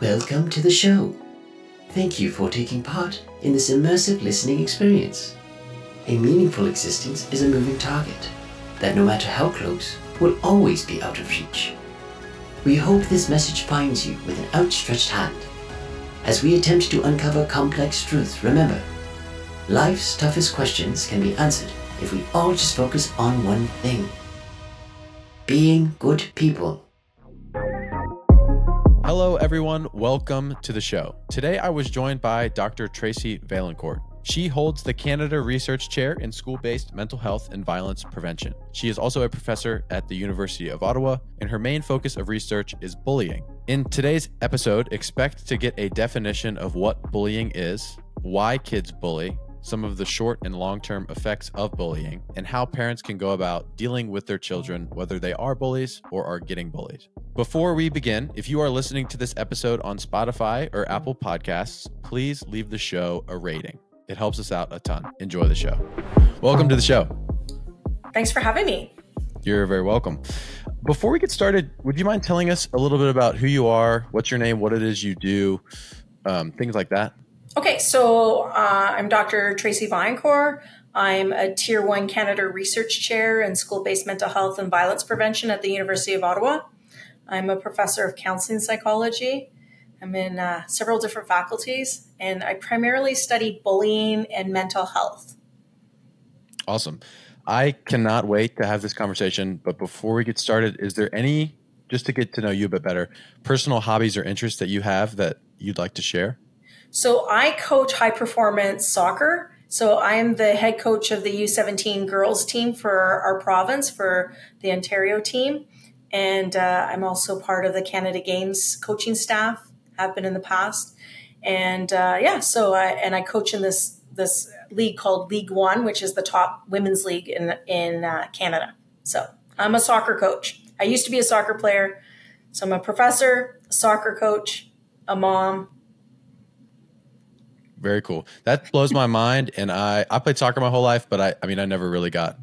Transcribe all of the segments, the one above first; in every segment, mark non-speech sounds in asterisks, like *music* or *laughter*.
Welcome to the show. Thank you for taking part in this immersive listening experience. A meaningful existence is a moving target that, no matter how close, will always be out of reach. We hope this message finds you with an outstretched hand. As we attempt to uncover complex truths, remember, life's toughest questions can be answered if we all just focus on one thing being good people. Hello, everyone. Welcome to the show. Today, I was joined by Dr. Tracy Vaillancourt. She holds the Canada Research Chair in School Based Mental Health and Violence Prevention. She is also a professor at the University of Ottawa, and her main focus of research is bullying. In today's episode, expect to get a definition of what bullying is, why kids bully, some of the short and long term effects of bullying, and how parents can go about dealing with their children, whether they are bullies or are getting bullied. Before we begin, if you are listening to this episode on Spotify or Apple Podcasts, please leave the show a rating. It helps us out a ton. Enjoy the show. Welcome to the show. Thanks for having me. You're very welcome. Before we get started, would you mind telling us a little bit about who you are, what's your name, what it is you do, um, things like that? Okay, so uh, I'm Dr. Tracy Vaillancourt. I'm a Tier 1 Canada Research Chair in School Based Mental Health and Violence Prevention at the University of Ottawa. I'm a professor of counseling psychology. I'm in uh, several different faculties, and I primarily study bullying and mental health. Awesome. I cannot wait to have this conversation. But before we get started, is there any, just to get to know you a bit better, personal hobbies or interests that you have that you'd like to share? So I coach high performance soccer. So I am the head coach of the U17 girls team for our province for the Ontario team. And uh, I'm also part of the Canada Games coaching staff, have been in the past. And uh, yeah, so I, and I coach in this, this league called League One, which is the top women's league in, in uh, Canada. So I'm a soccer coach. I used to be a soccer player. So I'm a professor, a soccer coach, a mom, very cool. That blows my mind. And I, I played soccer my whole life, but I, I mean, I never really got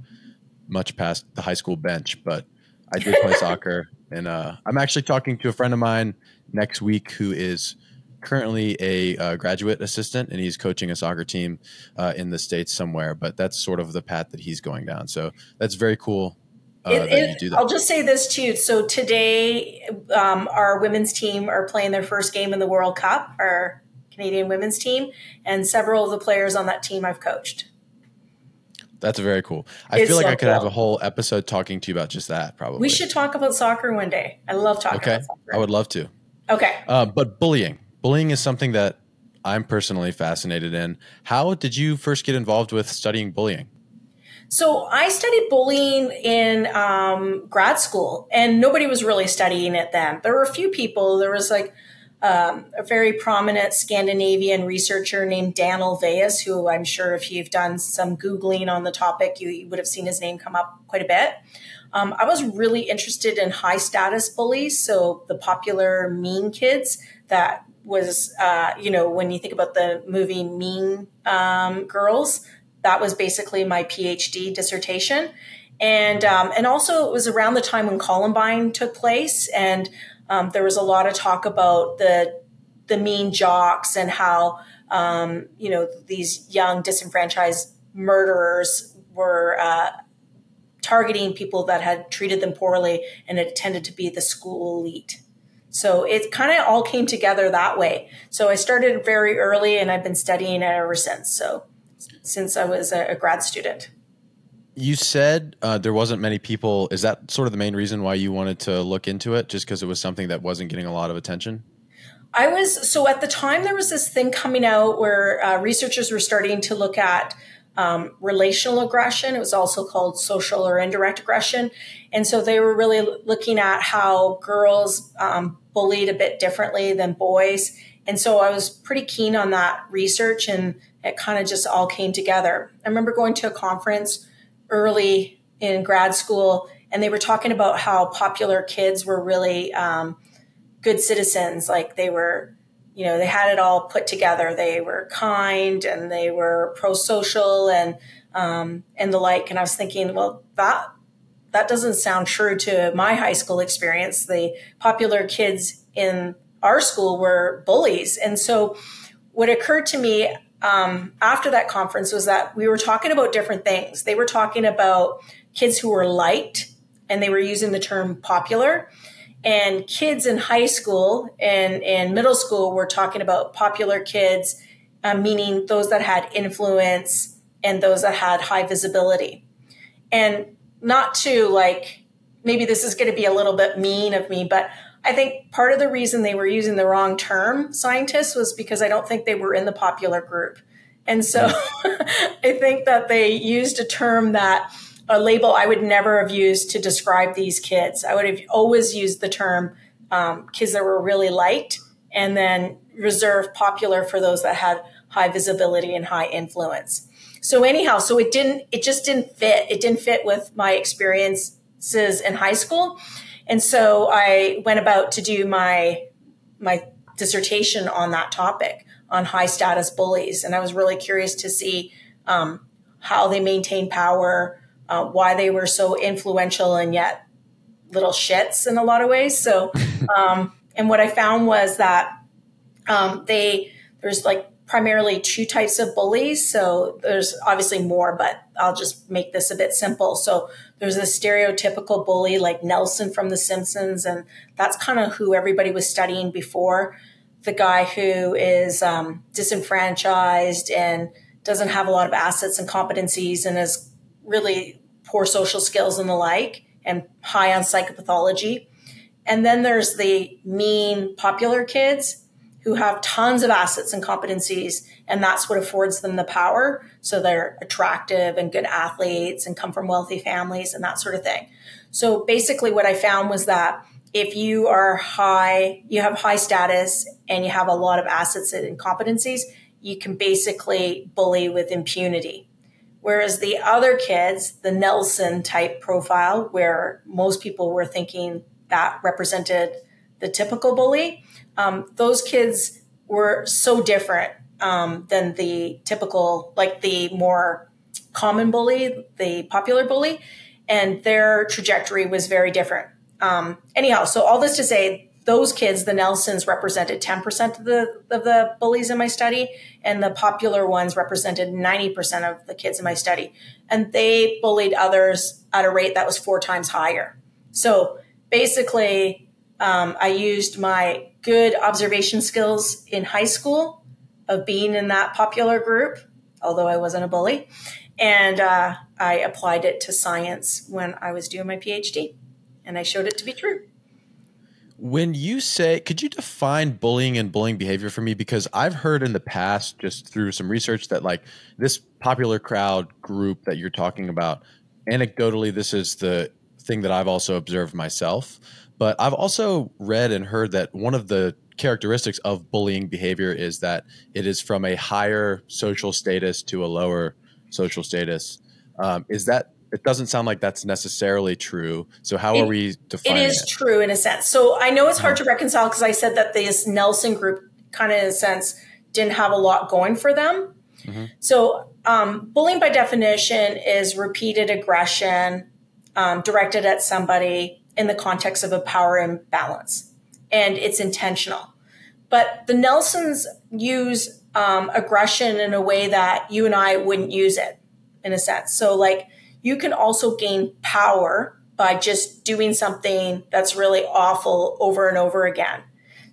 much past the high school bench, but I did play soccer. *laughs* And uh, I'm actually talking to a friend of mine next week who is currently a uh, graduate assistant and he's coaching a soccer team uh, in the States somewhere. But that's sort of the path that he's going down. So that's very cool. Uh, it, it, I'll just say this too. So today, um, our women's team are playing their first game in the World Cup. Our Canadian women's team, and several of the players on that team I've coached. That's very cool. I it's feel like so I could cool. have a whole episode talking to you about just that. Probably we should talk about soccer one day. I love talking. Okay, I would love to. Okay, uh, but bullying, bullying is something that I'm personally fascinated in. How did you first get involved with studying bullying? So I studied bullying in um, grad school, and nobody was really studying it then. There were a few people. There was like um, a very prominent Scandinavian researcher named Dan Olweus, who I'm sure if you've done some Googling on the topic, you, you would have seen his name come up quite a bit. Um, I was really interested in high status bullies, so the popular mean kids that was, uh, you know, when you think about the movie Mean um, Girls, that was basically my PhD dissertation. And, um, and also it was around the time when Columbine took place and um, there was a lot of talk about the the mean jocks and how um, you know these young disenfranchised murderers were uh, targeting people that had treated them poorly, and it tended to be the school elite. So it kind of all came together that way. So I started very early, and I've been studying it ever since. So since I was a, a grad student. You said uh, there wasn't many people. Is that sort of the main reason why you wanted to look into it? Just because it was something that wasn't getting a lot of attention? I was so at the time there was this thing coming out where uh, researchers were starting to look at um, relational aggression. It was also called social or indirect aggression, and so they were really looking at how girls um, bullied a bit differently than boys. And so I was pretty keen on that research, and it kind of just all came together. I remember going to a conference early in grad school, and they were talking about how popular kids were really um, good citizens. Like they were, you know, they had it all put together. They were kind and they were pro-social and um, and the like. And I was thinking, well, that that doesn't sound true to my high school experience. The popular kids in our school were bullies. And so what occurred to me um, after that conference was that we were talking about different things. They were talking about kids who were liked, and they were using the term popular. And kids in high school and, and middle school were talking about popular kids, uh, meaning those that had influence and those that had high visibility. And not to like, maybe this is going to be a little bit mean of me, but I think part of the reason they were using the wrong term, scientists, was because I don't think they were in the popular group. And so *laughs* I think that they used a term that a label I would never have used to describe these kids. I would have always used the term um, kids that were really liked and then reserve popular for those that had high visibility and high influence. So anyhow, so it didn't, it just didn't fit. It didn't fit with my experiences in high school. And so I went about to do my my dissertation on that topic on high status bullies, and I was really curious to see um, how they maintain power, uh, why they were so influential and yet little shits in a lot of ways. So, *laughs* um, and what I found was that um, they there's like primarily two types of bullies. So there's obviously more, but I'll just make this a bit simple. So there's a stereotypical bully like Nelson from The Simpsons, and that's kind of who everybody was studying before. The guy who is um, disenfranchised and doesn't have a lot of assets and competencies and has really poor social skills and the like, and high on psychopathology. And then there's the mean popular kids who have tons of assets and competencies, and that's what affords them the power. So they're attractive and good athletes and come from wealthy families and that sort of thing. So basically, what I found was that if you are high, you have high status and you have a lot of assets and competencies, you can basically bully with impunity. Whereas the other kids, the Nelson type profile, where most people were thinking that represented the typical bully, um, those kids were so different um, than the typical, like the more common bully, the popular bully, and their trajectory was very different. Um, anyhow, so all this to say, those kids, the Nelsons, represented 10% of the of the bullies in my study, and the popular ones represented 90% of the kids in my study. And they bullied others at a rate that was four times higher. So basically, um, I used my good observation skills in high school of being in that popular group, although I wasn't a bully. And uh, I applied it to science when I was doing my PhD, and I showed it to be true. When you say, could you define bullying and bullying behavior for me? Because I've heard in the past, just through some research, that like this popular crowd group that you're talking about, anecdotally, this is the thing that I've also observed myself. But I've also read and heard that one of the characteristics of bullying behavior is that it is from a higher social status to a lower social status. Um, is that it doesn't sound like that's necessarily true. So how it, are we defining it? Is it is true in a sense. So I know it's hard uh-huh. to reconcile because I said that this Nelson group kind of in a sense didn't have a lot going for them. Mm-hmm. So um, bullying by definition is repeated aggression um, directed at somebody in the context of a power imbalance, and it's intentional. But the Nelsons use um, aggression in a way that you and I wouldn't use it, in a sense. So, like, you can also gain power by just doing something that's really awful over and over again.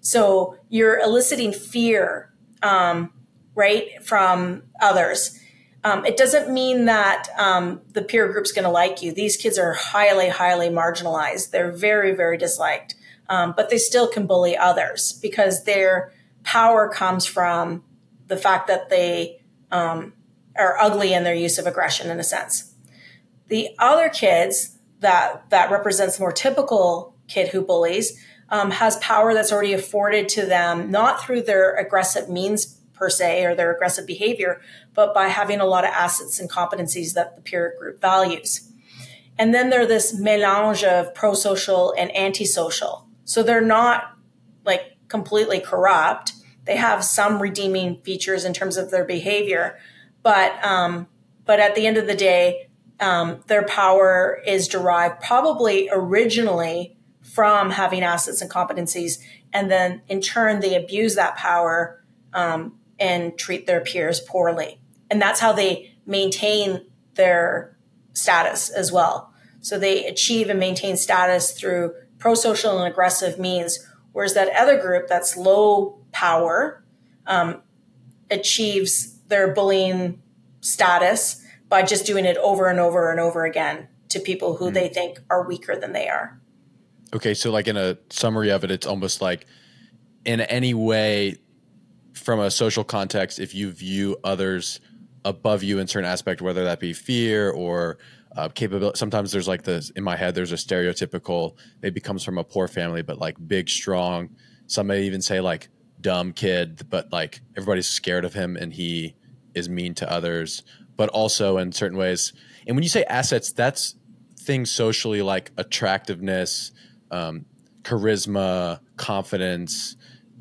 So, you're eliciting fear, um, right, from others um, it doesn't mean that um, the peer group's going to like you. These kids are highly, highly marginalized. They're very, very disliked, um, but they still can bully others because their power comes from the fact that they um, are ugly in their use of aggression, in a sense. The other kids that that represents the more typical kid who bullies um, has power that's already afforded to them, not through their aggressive means per se or their aggressive behavior, but by having a lot of assets and competencies that the peer group values. And then they're this melange of pro social and antisocial. So they're not like completely corrupt. They have some redeeming features in terms of their behavior, but um, but at the end of the day, um, their power is derived probably originally from having assets and competencies. And then in turn, they abuse that power um, and treat their peers poorly. And that's how they maintain their status as well. So they achieve and maintain status through pro social and aggressive means, whereas that other group that's low power um, achieves their bullying status by just doing it over and over and over again to people who mm. they think are weaker than they are. Okay, so like in a summary of it, it's almost like in any way from a social context, if you view others above you in certain aspect, whether that be fear or uh, capability. Sometimes there's like this in my head. There's a stereotypical. Maybe comes from a poor family, but like big, strong. Some may even say like dumb kid, but like everybody's scared of him and he is mean to others. But also in certain ways. And when you say assets, that's things socially like attractiveness, um, charisma, confidence,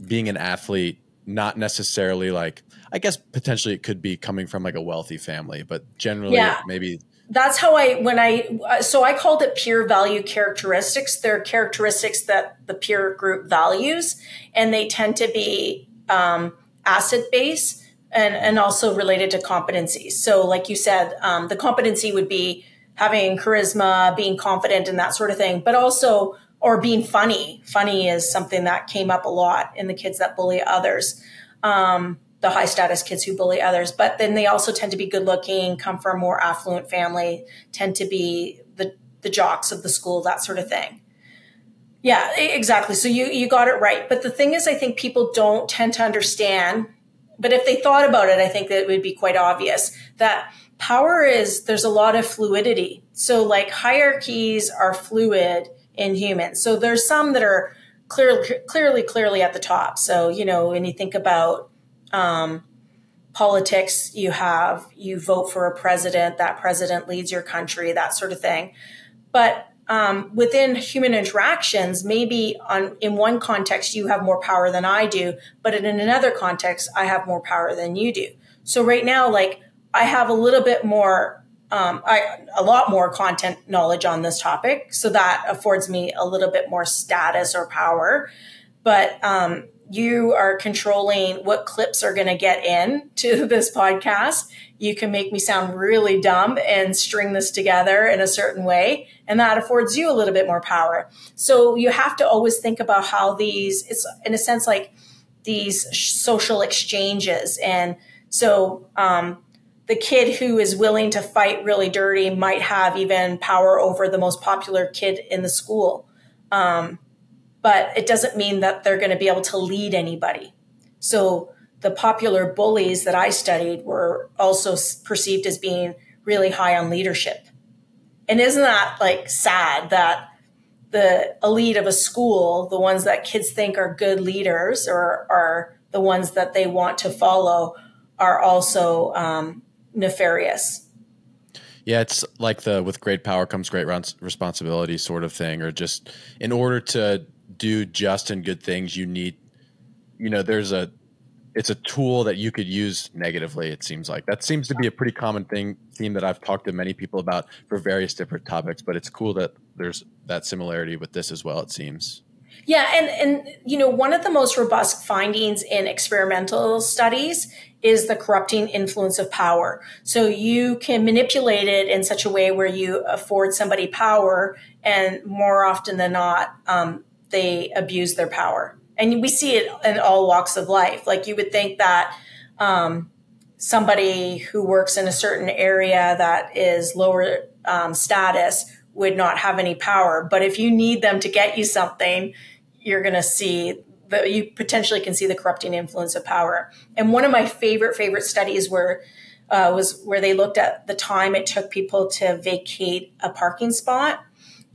being an athlete. Not necessarily like I guess potentially it could be coming from like a wealthy family, but generally yeah. maybe that's how I when I so I called it peer value characteristics. They're characteristics that the peer group values, and they tend to be um, asset based and and also related to competencies. So, like you said, um, the competency would be having charisma, being confident, and that sort of thing, but also or being funny. Funny is something that came up a lot in the kids that bully others. Um, the high status kids who bully others, but then they also tend to be good looking, come from a more affluent family, tend to be the, the jocks of the school, that sort of thing. Yeah, exactly. So you, you got it right. But the thing is, I think people don't tend to understand, but if they thought about it, I think that it would be quite obvious that power is, there's a lot of fluidity. So like hierarchies are fluid in humans. So there's some that are clearly, clearly, clearly at the top. So, you know, when you think about um, politics you have you vote for a president that president leads your country that sort of thing. But um, within human interactions maybe on in one context you have more power than i do but in another context i have more power than you do. So right now like i have a little bit more um, I, a lot more content knowledge on this topic so that affords me a little bit more status or power. But um, you are controlling what clips are going to get in to *laughs* this podcast. You can make me sound really dumb and string this together in a certain way. And that affords you a little bit more power. So you have to always think about how these, it's in a sense like these social exchanges. And so, um, the kid who is willing to fight really dirty might have even power over the most popular kid in the school. Um, but it doesn't mean that they're going to be able to lead anybody. So the popular bullies that I studied were also perceived as being really high on leadership. And isn't that like sad that the elite of a school, the ones that kids think are good leaders or are the ones that they want to follow, are also um, nefarious? Yeah, it's like the with great power comes great responsibility sort of thing, or just in order to do just and good things, you need, you know, there's a, it's a tool that you could use negatively. It seems like that seems to be a pretty common thing theme that I've talked to many people about for various different topics. But it's cool that there's that similarity with this as well. It seems. Yeah, and and you know one of the most robust findings in experimental studies is the corrupting influence of power. So you can manipulate it in such a way where you afford somebody power, and more often than not, um, they abuse their power. And we see it in all walks of life. Like you would think that um, somebody who works in a certain area that is lower um, status would not have any power. But if you need them to get you something, you're going to see that you potentially can see the corrupting influence of power. And one of my favorite, favorite studies were uh, was where they looked at the time it took people to vacate a parking spot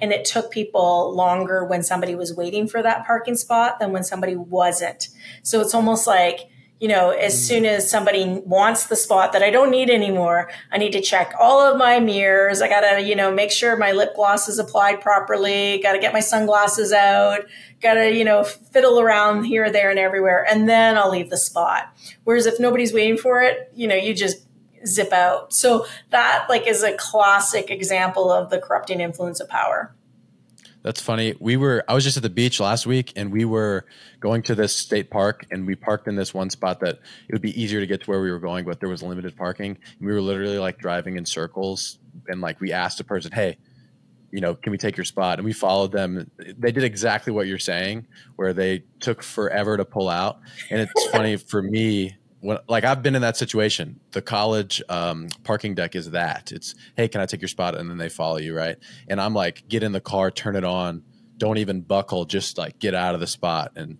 and it took people longer when somebody was waiting for that parking spot than when somebody wasn't. So it's almost like, you know, as mm. soon as somebody wants the spot that I don't need anymore, I need to check all of my mirrors. I got to, you know, make sure my lip gloss is applied properly. Got to get my sunglasses out. Got to, you know, fiddle around here, there, and everywhere. And then I'll leave the spot. Whereas if nobody's waiting for it, you know, you just zip out. So that like is a classic example of the corrupting influence of power. That's funny. We were I was just at the beach last week and we were going to this state park and we parked in this one spot that it would be easier to get to where we were going, but there was limited parking. And we were literally like driving in circles and like we asked a person, "Hey, you know, can we take your spot?" And we followed them. They did exactly what you're saying, where they took forever to pull out. And it's funny for me when like I've been in that situation. The college um, parking deck is that. It's hey, can I take your spot? And then they follow you, right? And I'm like, get in the car, turn it on, don't even buckle, just like get out of the spot. And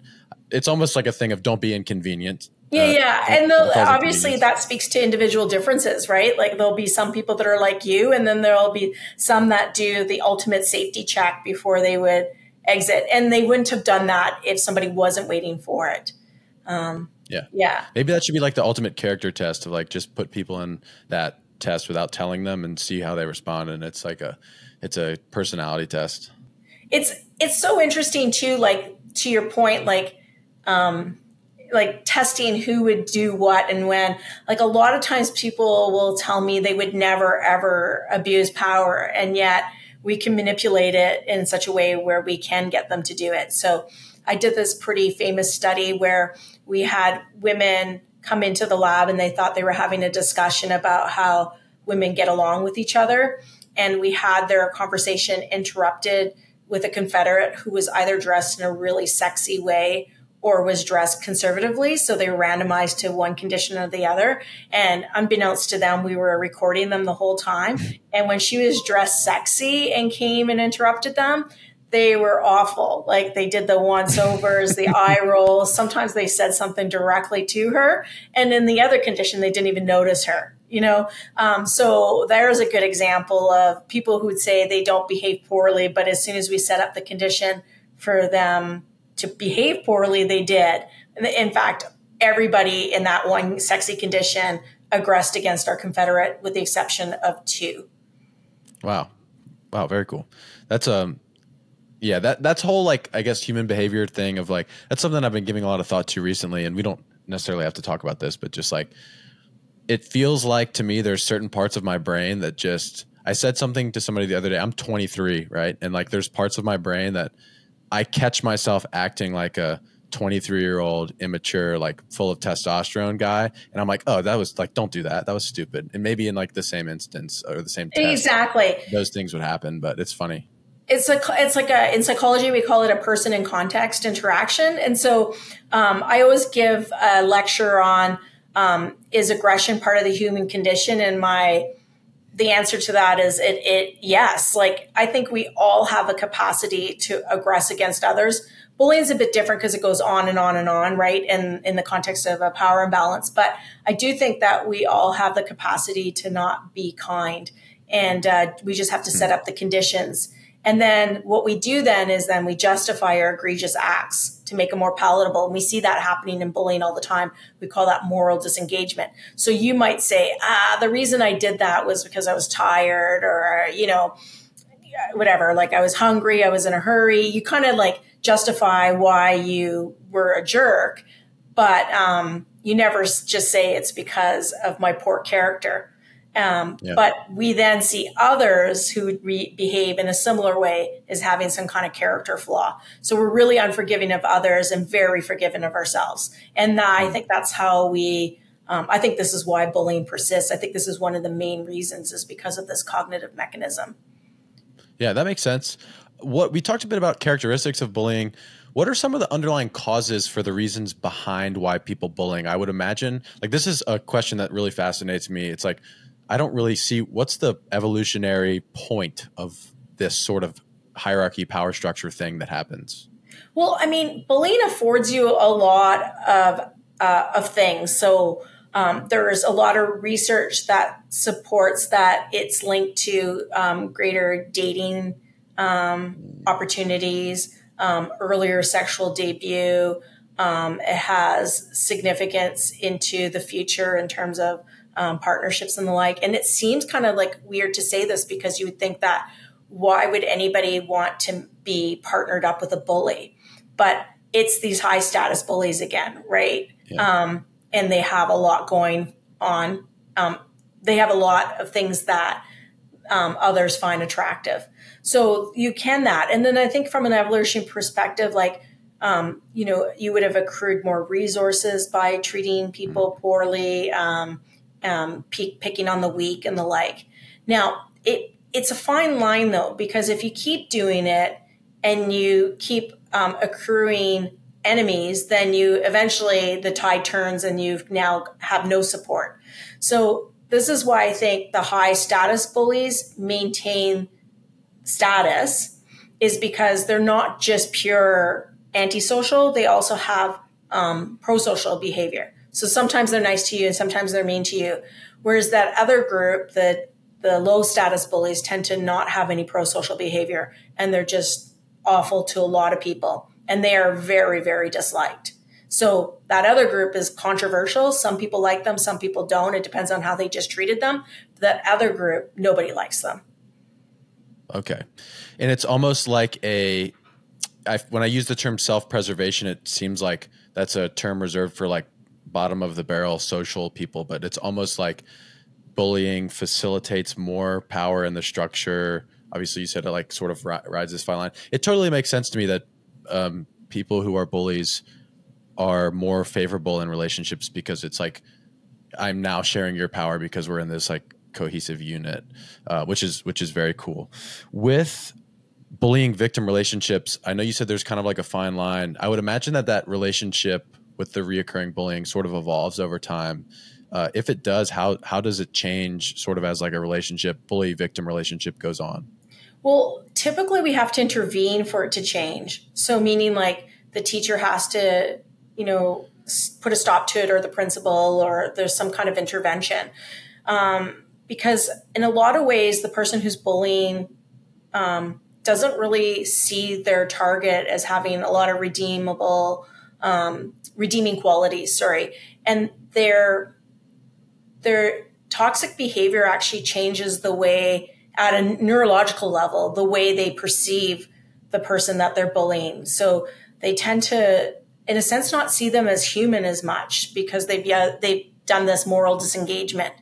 it's almost like a thing of don't be inconvenient. Yeah, uh, yeah, and obviously that speaks to individual differences, right? Like there'll be some people that are like you, and then there'll be some that do the ultimate safety check before they would exit, and they wouldn't have done that if somebody wasn't waiting for it. Um, yeah. Yeah. Maybe that should be like the ultimate character test of like just put people in that test without telling them and see how they respond. And it's like a, it's a personality test. It's, it's so interesting too, like to your point, like, um, like testing who would do what and when. Like a lot of times people will tell me they would never ever abuse power. And yet we can manipulate it in such a way where we can get them to do it. So I did this pretty famous study where we had women come into the lab and they thought they were having a discussion about how women get along with each other. And we had their conversation interrupted with a Confederate who was either dressed in a really sexy way or was dressed conservatively. So they were randomized to one condition or the other. And unbeknownst to them, we were recording them the whole time. Mm-hmm. And when she was dressed sexy and came and interrupted them, they were awful. Like they did the once overs, the *laughs* eye rolls. Sometimes they said something directly to her. And in the other condition, they didn't even notice her, you know? Um, so there's a good example of people who would say they don't behave poorly, but as soon as we set up the condition for them to behave poorly, they did. In fact, everybody in that one sexy condition aggressed against our Confederate with the exception of two. Wow. Wow. Very cool. That's, um, yeah, that that's whole like I guess human behavior thing of like that's something I've been giving a lot of thought to recently, and we don't necessarily have to talk about this, but just like it feels like to me, there's certain parts of my brain that just I said something to somebody the other day. I'm 23, right, and like there's parts of my brain that I catch myself acting like a 23 year old immature like full of testosterone guy and i'm like oh that was like don't do that. That was stupid. And maybe in like the same instance or the same test, exactly. those things would happen but it's funny it's a it's like a in psychology we call it a person in context interaction. And so um, i always give a lecture on um, is aggression part of the human condition? And my the answer to that is it, it yes. Like i think we all have a capacity to aggress against others. Bullying is a bit different because it goes on and on and on right in in the context of a power imbalance. But i do think that we all have the capacity to not be kind. And uh, we just have to set up the conditions and then what we do then is then we justify our egregious acts to make them more palatable. And we see that happening in bullying all the time. We call that moral disengagement. So you might say, ah, the reason I did that was because I was tired or, you know, whatever, like I was hungry, I was in a hurry. You kind of like justify why you were a jerk, but um, you never just say it's because of my poor character. Um, yeah. But we then see others who re- behave in a similar way as having some kind of character flaw. So we're really unforgiving of others and very forgiving of ourselves. And I think that's how we. Um, I think this is why bullying persists. I think this is one of the main reasons is because of this cognitive mechanism. Yeah, that makes sense. What we talked a bit about characteristics of bullying. What are some of the underlying causes for the reasons behind why people bullying? I would imagine like this is a question that really fascinates me. It's like I don't really see what's the evolutionary point of this sort of hierarchy power structure thing that happens. Well, I mean, bullying affords you a lot of uh, of things. So um, there's a lot of research that supports that it's linked to um, greater dating um, opportunities, um, earlier sexual debut. Um, it has significance into the future in terms of um, partnerships and the like. And it seems kind of like weird to say this because you would think that why would anybody want to be partnered up with a bully? But it's these high status bullies again, right? Yeah. Um, and they have a lot going on. Um, they have a lot of things that um, others find attractive. So you can that. And then I think from an evolution perspective, like, um, you know, you would have accrued more resources by treating people poorly, um, um, pick, picking on the weak and the like. Now, it it's a fine line though, because if you keep doing it and you keep um, accruing enemies, then you eventually the tide turns and you now have no support. So this is why I think the high status bullies maintain status is because they're not just pure antisocial, they also have um, pro-social behavior. So sometimes they're nice to you and sometimes they're mean to you. Whereas that other group, the the low status bullies tend to not have any pro-social behavior and they're just awful to a lot of people and they are very, very disliked. So that other group is controversial. Some people like them, some people don't. It depends on how they just treated them. That other group, nobody likes them. Okay. And it's almost like a I, when I use the term self-preservation, it seems like that's a term reserved for like bottom of the barrel social people, but it's almost like bullying facilitates more power in the structure. Obviously, you said it like sort of rides this fine line. It totally makes sense to me that um, people who are bullies are more favorable in relationships because it's like I'm now sharing your power because we're in this like cohesive unit, uh, which is which is very cool. With bullying victim relationships, I know you said there's kind of like a fine line. I would imagine that that relationship with the reoccurring bullying sort of evolves over time. Uh, if it does, how how does it change sort of as like a relationship bully victim relationship goes on? Well, typically we have to intervene for it to change. So meaning like the teacher has to you know, put a stop to it or the principal or there's some kind of intervention. Um, because in a lot of ways, the person who's bullying um, doesn't really see their target as having a lot of redeemable, um, redeeming qualities. Sorry, and their their toxic behavior actually changes the way at a neurological level the way they perceive the person that they're bullying. So they tend to in a sense not see them as human as much because they've yeah, they've done this moral disengagement.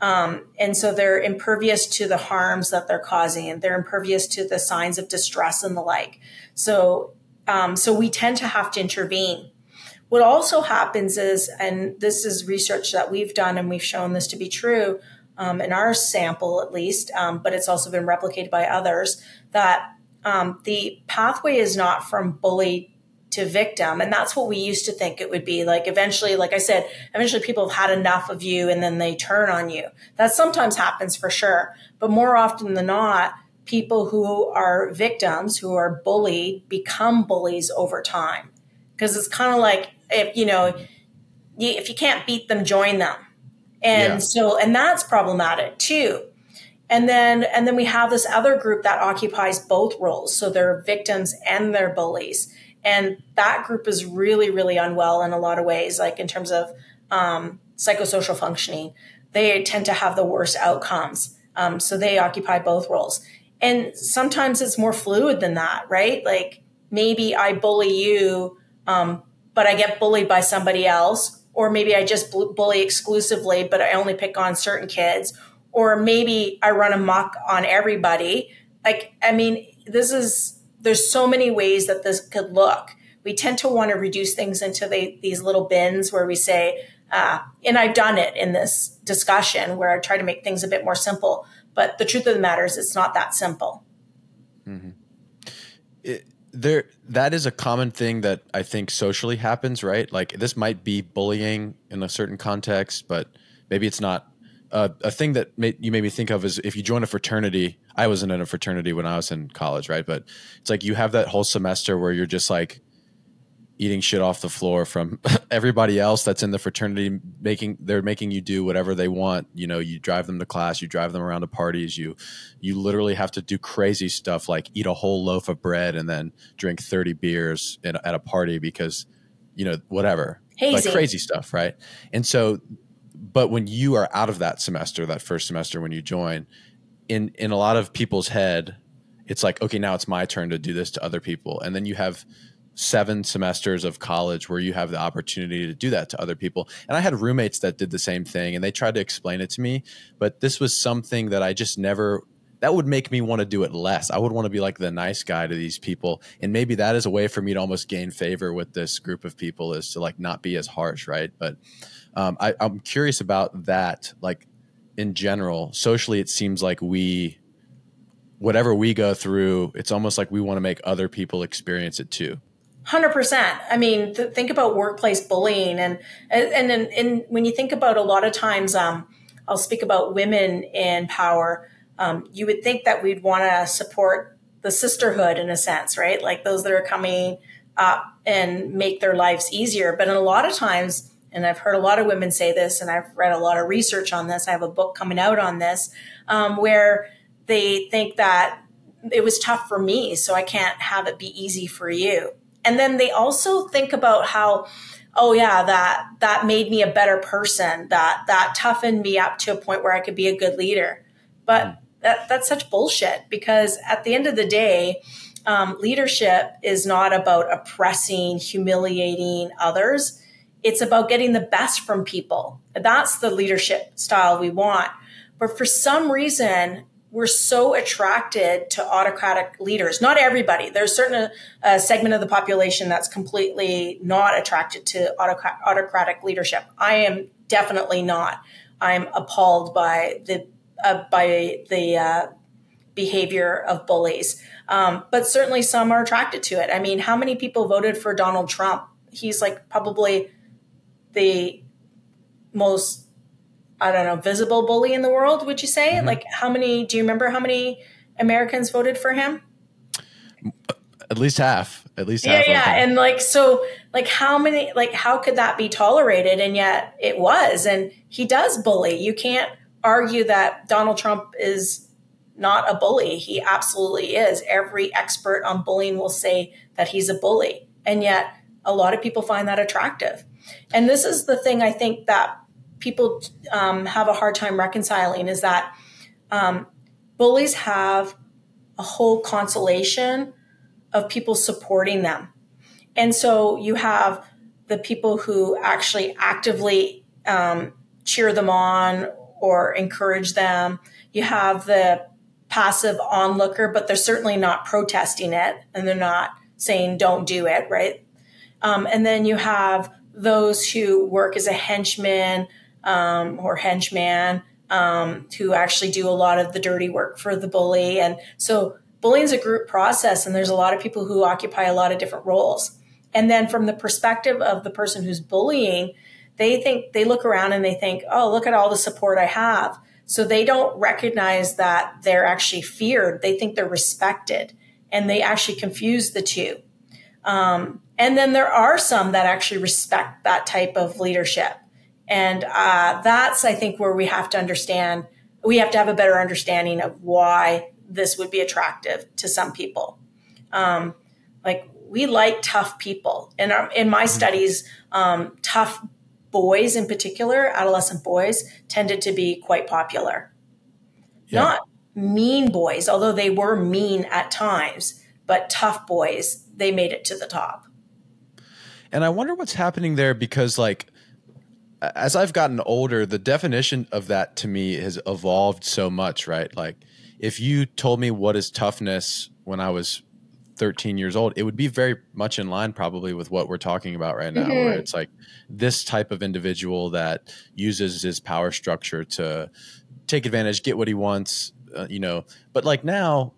Um, and so they're impervious to the harms that they're causing and they're impervious to the signs of distress and the like. So, um, so we tend to have to intervene. What also happens is, and this is research that we've done and we've shown this to be true um, in our sample at least, um, but it's also been replicated by others, that um, the pathway is not from bully to victim. And that's what we used to think it would be. Like eventually, like I said, eventually people have had enough of you and then they turn on you. That sometimes happens for sure. But more often than not, people who are victims, who are bullied, become bullies over time. Because it's kind of like if, you know, if you can't beat them, join them. And yeah. so, and that's problematic too. And then, and then we have this other group that occupies both roles. So they're victims and they're bullies and that group is really really unwell in a lot of ways like in terms of um, psychosocial functioning they tend to have the worst outcomes um, so they occupy both roles and sometimes it's more fluid than that right like maybe i bully you um, but i get bullied by somebody else or maybe i just bully exclusively but i only pick on certain kids or maybe i run amok on everybody like i mean this is there's so many ways that this could look. We tend to want to reduce things into the, these little bins where we say, uh, and I've done it in this discussion where I try to make things a bit more simple. But the truth of the matter is, it's not that simple. Mm-hmm. It, there, that is a common thing that I think socially happens, right? Like this might be bullying in a certain context, but maybe it's not uh, a thing that may, you made me think of is if you join a fraternity. I wasn't in a fraternity when I was in college, right? But it's like you have that whole semester where you're just like eating shit off the floor from *laughs* everybody else that's in the fraternity making they're making you do whatever they want you know you drive them to class you drive them around to parties you you literally have to do crazy stuff like eat a whole loaf of bread and then drink 30 beers at, at a party because you know whatever Hazy. like crazy stuff right and so but when you are out of that semester, that first semester when you join, in in a lot of people's head, it's like, okay, now it's my turn to do this to other people. And then you have seven semesters of college where you have the opportunity to do that to other people. And I had roommates that did the same thing and they tried to explain it to me, but this was something that I just never that would make me want to do it less. I would want to be like the nice guy to these people. And maybe that is a way for me to almost gain favor with this group of people is to like not be as harsh, right? But um, I, I'm curious about that. Like in general, socially, it seems like we, whatever we go through, it's almost like we want to make other people experience it too. Hundred percent. I mean, th- think about workplace bullying, and and and, and when you think about a lot of times, um, I'll speak about women in power. Um, you would think that we'd want to support the sisterhood in a sense, right? Like those that are coming up and make their lives easier. But in a lot of times, and I've heard a lot of women say this, and I've read a lot of research on this. I have a book coming out on this, um, where they think that it was tough for me, so I can't have it be easy for you and then they also think about how oh yeah that that made me a better person. That that toughened me up to a point where i could be a good leader. But mm. that, that's such bullshit because at the end of the day um, leadership is not about oppressing humiliating others. It's about getting the best from people. That's the leadership style we want. But for some reason we're so attracted to autocratic leaders. Not everybody. There's certain uh, segment of the population that's completely not attracted to autocrat- autocratic leadership. I am definitely not. I'm appalled by the uh, by the uh, behavior of bullies. Um, but certainly some are attracted to it. I mean, how many people voted for Donald Trump? He's like probably the most I don't know, visible bully in the world, would you say? Mm-hmm. Like, how many, do you remember how many Americans voted for him? At least half. At least yeah, half. Yeah. And like, so, like, how many, like, how could that be tolerated? And yet it was. And he does bully. You can't argue that Donald Trump is not a bully. He absolutely is. Every expert on bullying will say that he's a bully. And yet a lot of people find that attractive. And this is the thing I think that people um, have a hard time reconciling is that um, bullies have a whole constellation of people supporting them. And so you have the people who actually actively um, cheer them on or encourage them. You have the passive onlooker, but they're certainly not protesting it and they're not saying don't do it, right? Um, and then you have those who work as a henchman um, or henchman um, who actually do a lot of the dirty work for the bully. And so bullying is a group process, and there's a lot of people who occupy a lot of different roles. And then from the perspective of the person who's bullying, they think they look around and they think, oh, look at all the support I have. So they don't recognize that they're actually feared. They think they're respected, and they actually confuse the two. Um, and then there are some that actually respect that type of leadership. And uh, that's, I think, where we have to understand, we have to have a better understanding of why this would be attractive to some people. Um, like, we like tough people. In, our, in my mm-hmm. studies, um, tough boys in particular, adolescent boys, tended to be quite popular. Yeah. Not mean boys, although they were mean at times, but tough boys, they made it to the top. And I wonder what's happening there because, like, as I've gotten older, the definition of that to me has evolved so much, right? Like if you told me what is toughness when I was 13 years old, it would be very much in line probably with what we're talking about right now, mm-hmm. where it's like this type of individual that uses his power structure to take advantage, get what he wants, uh, you know. But like now,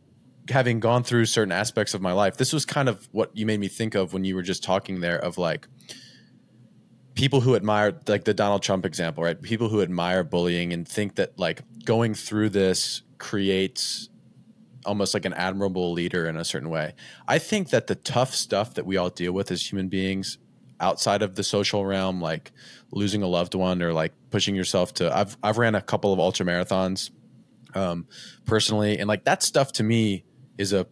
having gone through certain aspects of my life, this was kind of what you made me think of when you were just talking there of like, people who admire like the Donald Trump example, right? People who admire bullying and think that like going through this creates almost like an admirable leader in a certain way. I think that the tough stuff that we all deal with as human beings outside of the social realm, like losing a loved one or like pushing yourself to I've I've ran a couple of ultra marathons um personally and like that stuff to me is a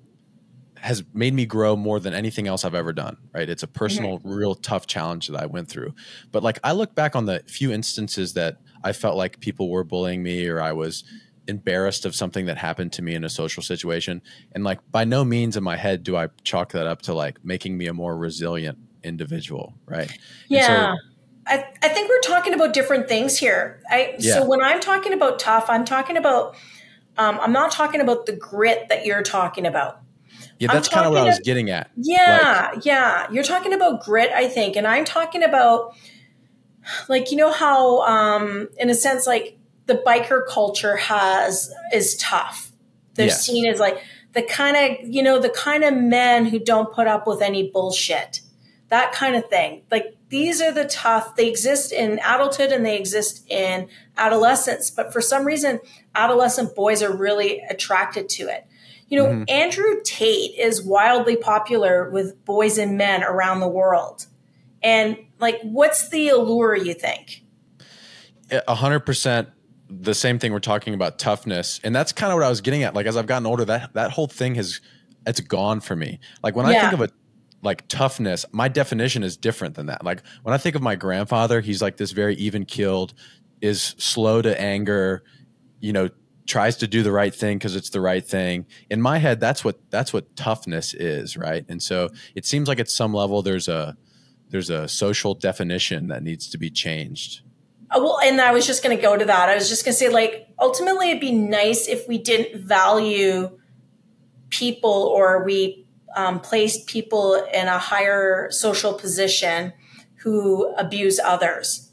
has made me grow more than anything else I've ever done. Right. It's a personal, mm-hmm. real tough challenge that I went through. But like I look back on the few instances that I felt like people were bullying me or I was embarrassed of something that happened to me in a social situation. And like by no means in my head do I chalk that up to like making me a more resilient individual. Right. Yeah. So, I, I think we're talking about different things here. I yeah. so when I'm talking about tough, I'm talking about Um, I'm not talking about the grit that you're talking about. Yeah, that's kind of what I was getting at. Yeah, like, yeah. You're talking about grit, I think, and I'm talking about like you know how um in a sense like the biker culture has is tough. They're yes. seen as like the kind of you know the kind of men who don't put up with any bullshit that kind of thing like these are the tough they exist in adulthood and they exist in adolescence but for some reason adolescent boys are really attracted to it you know mm-hmm. andrew tate is wildly popular with boys and men around the world. And like what's the allure you think? A hundred percent the same thing we're talking about toughness. And that's kind of what i was getting at. Like as i've gotten older that that whole thing has it's gone for me. Like when yeah. i think of a like toughness my definition is different than that. Like when i think of my grandfather he's like this very even keeled is slow to anger you know tries to do the right thing because it's the right thing in my head that's what that's what toughness is right and so it seems like at some level there's a there's a social definition that needs to be changed uh, well, and I was just going to go to that. I was just going to say, like, ultimately, it'd be nice if we didn't value people or we um, placed people in a higher social position who abuse others.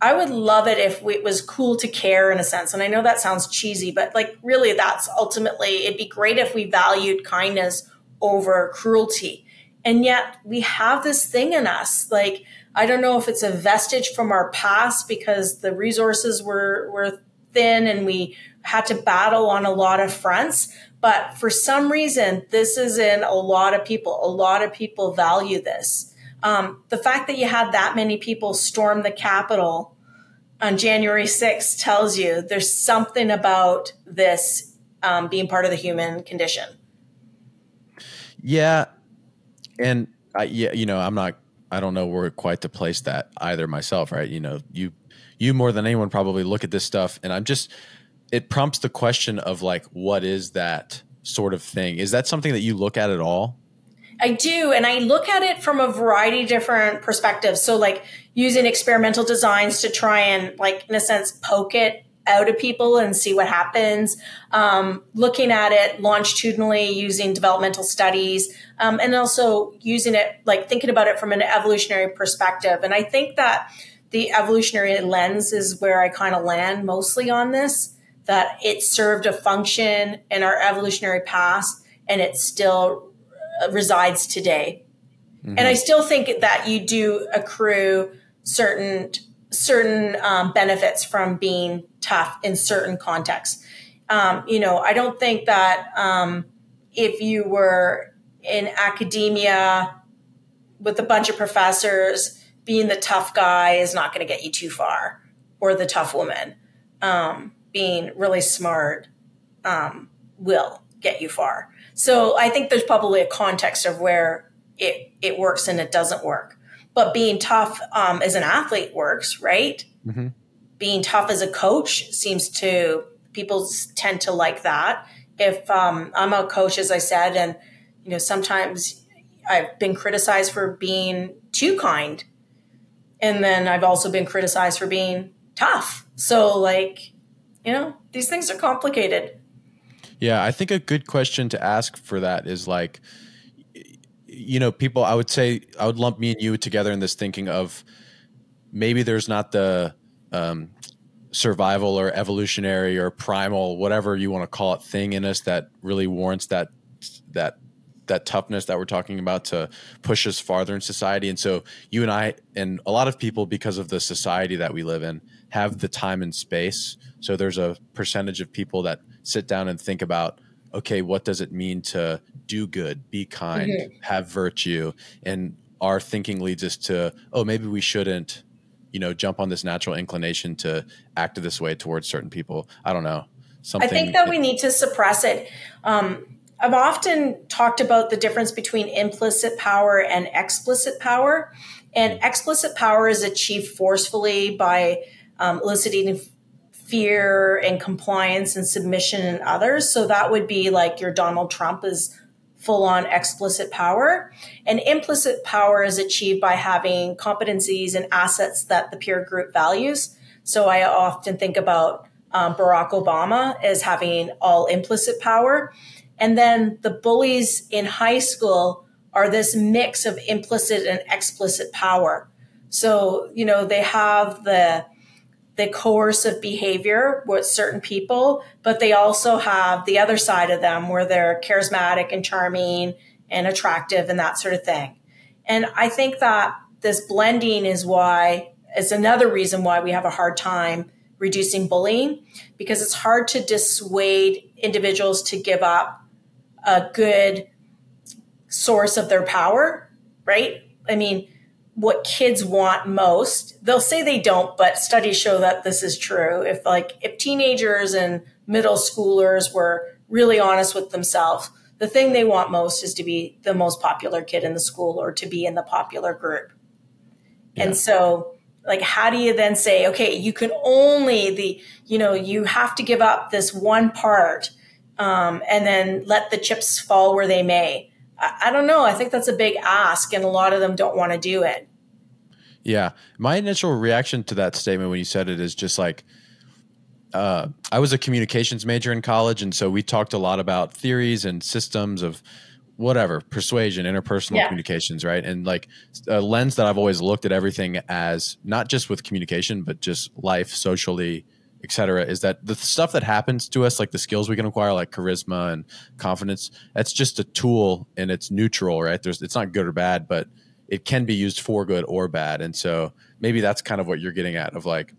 I would love it if we, it was cool to care in a sense. And I know that sounds cheesy, but like, really, that's ultimately, it'd be great if we valued kindness over cruelty. And yet, we have this thing in us, like, I don't know if it's a vestige from our past because the resources were, were thin and we had to battle on a lot of fronts. But for some reason, this is in a lot of people. A lot of people value this. Um, the fact that you had that many people storm the Capitol on January 6th tells you there's something about this um, being part of the human condition. Yeah. And I, yeah, you know, I'm not I don't know where quite to place that either myself, right? You know, you you more than anyone probably look at this stuff and I'm just it prompts the question of like what is that sort of thing? Is that something that you look at at all? I do, and I look at it from a variety of different perspectives. So, like using experimental designs to try and, like, in a sense, poke it out of people and see what happens. Um, looking at it longitudinally using developmental studies, um, and also using it like thinking about it from an evolutionary perspective. And I think that the evolutionary lens is where I kind of land mostly on this. That it served a function in our evolutionary past, and it still resides today. Mm-hmm. And I still think that you do accrue certain certain um, benefits from being tough in certain contexts. Um, you know, I don't think that um, if you were in academia with a bunch of professors, being the tough guy is not going to get you too far, or the tough woman. Um, being really smart um, will get you far. So I think there's probably a context of where it, it works and it doesn't work but being tough um, as an athlete works, right? Mm-hmm. Being tough as a coach seems to people tend to like that. If um, I'm a coach, as I said, and you know sometimes I've been criticized for being too kind, and then I've also been criticized for being tough. So like, you know, these things are complicated. Yeah, I think a good question to ask for that is like you know, people, I would say, I would lump me and you together in this thinking of maybe there's not the um, survival or evolutionary or primal, whatever you want to call it, thing in us that really warrants that that that toughness that we're talking about to push us farther in society. And so you and I and a lot of people, because of the society that we live in, have the time and space. So there's a percentage of people that sit down and think about okay, what does it mean to do good, be kind, mm-hmm. have virtue? And our thinking leads us to, oh, maybe we shouldn't, you know, jump on this natural inclination to act this way towards certain people. I don't know. Something I think that we need to suppress it. Um, I've often talked about the difference between implicit power and explicit power. And explicit power is achieved forcefully by um, eliciting fear and compliance and submission in others. So that would be like your Donald Trump is full on explicit power. And implicit power is achieved by having competencies and assets that the peer group values. So I often think about um, Barack Obama as having all implicit power. And then the bullies in high school are this mix of implicit and explicit power. So, you know, they have the the coercive behavior with certain people, but they also have the other side of them where they're charismatic and charming and attractive and that sort of thing. And I think that this blending is why it's another reason why we have a hard time reducing bullying because it's hard to dissuade individuals to give up a good source of their power, right? I mean, what kids want most, they'll say they don't, but studies show that this is true. If like if teenagers and middle schoolers were really honest with themselves, the thing they want most is to be the most popular kid in the school or to be in the popular group. Yeah. And so like how do you then say okay you can only the you know you have to give up this one part um, and then let the chips fall where they may I, I don't know. I think that's a big ask and a lot of them don't want to do it. Yeah. My initial reaction to that statement when you said it is just like uh, I was a communications major in college, and so we talked a lot about theories and systems of whatever persuasion interpersonal yeah. communications right? And like a lens that i've always looked at everything as not just with communication but just life socially etc is that the stuff that happens to us like the skills we can acquire like charisma and confidence that's just a tool and it's neutral right? There's it's not good or bad but it can be used for good or bad. And so maybe that's kind of what you're getting at of like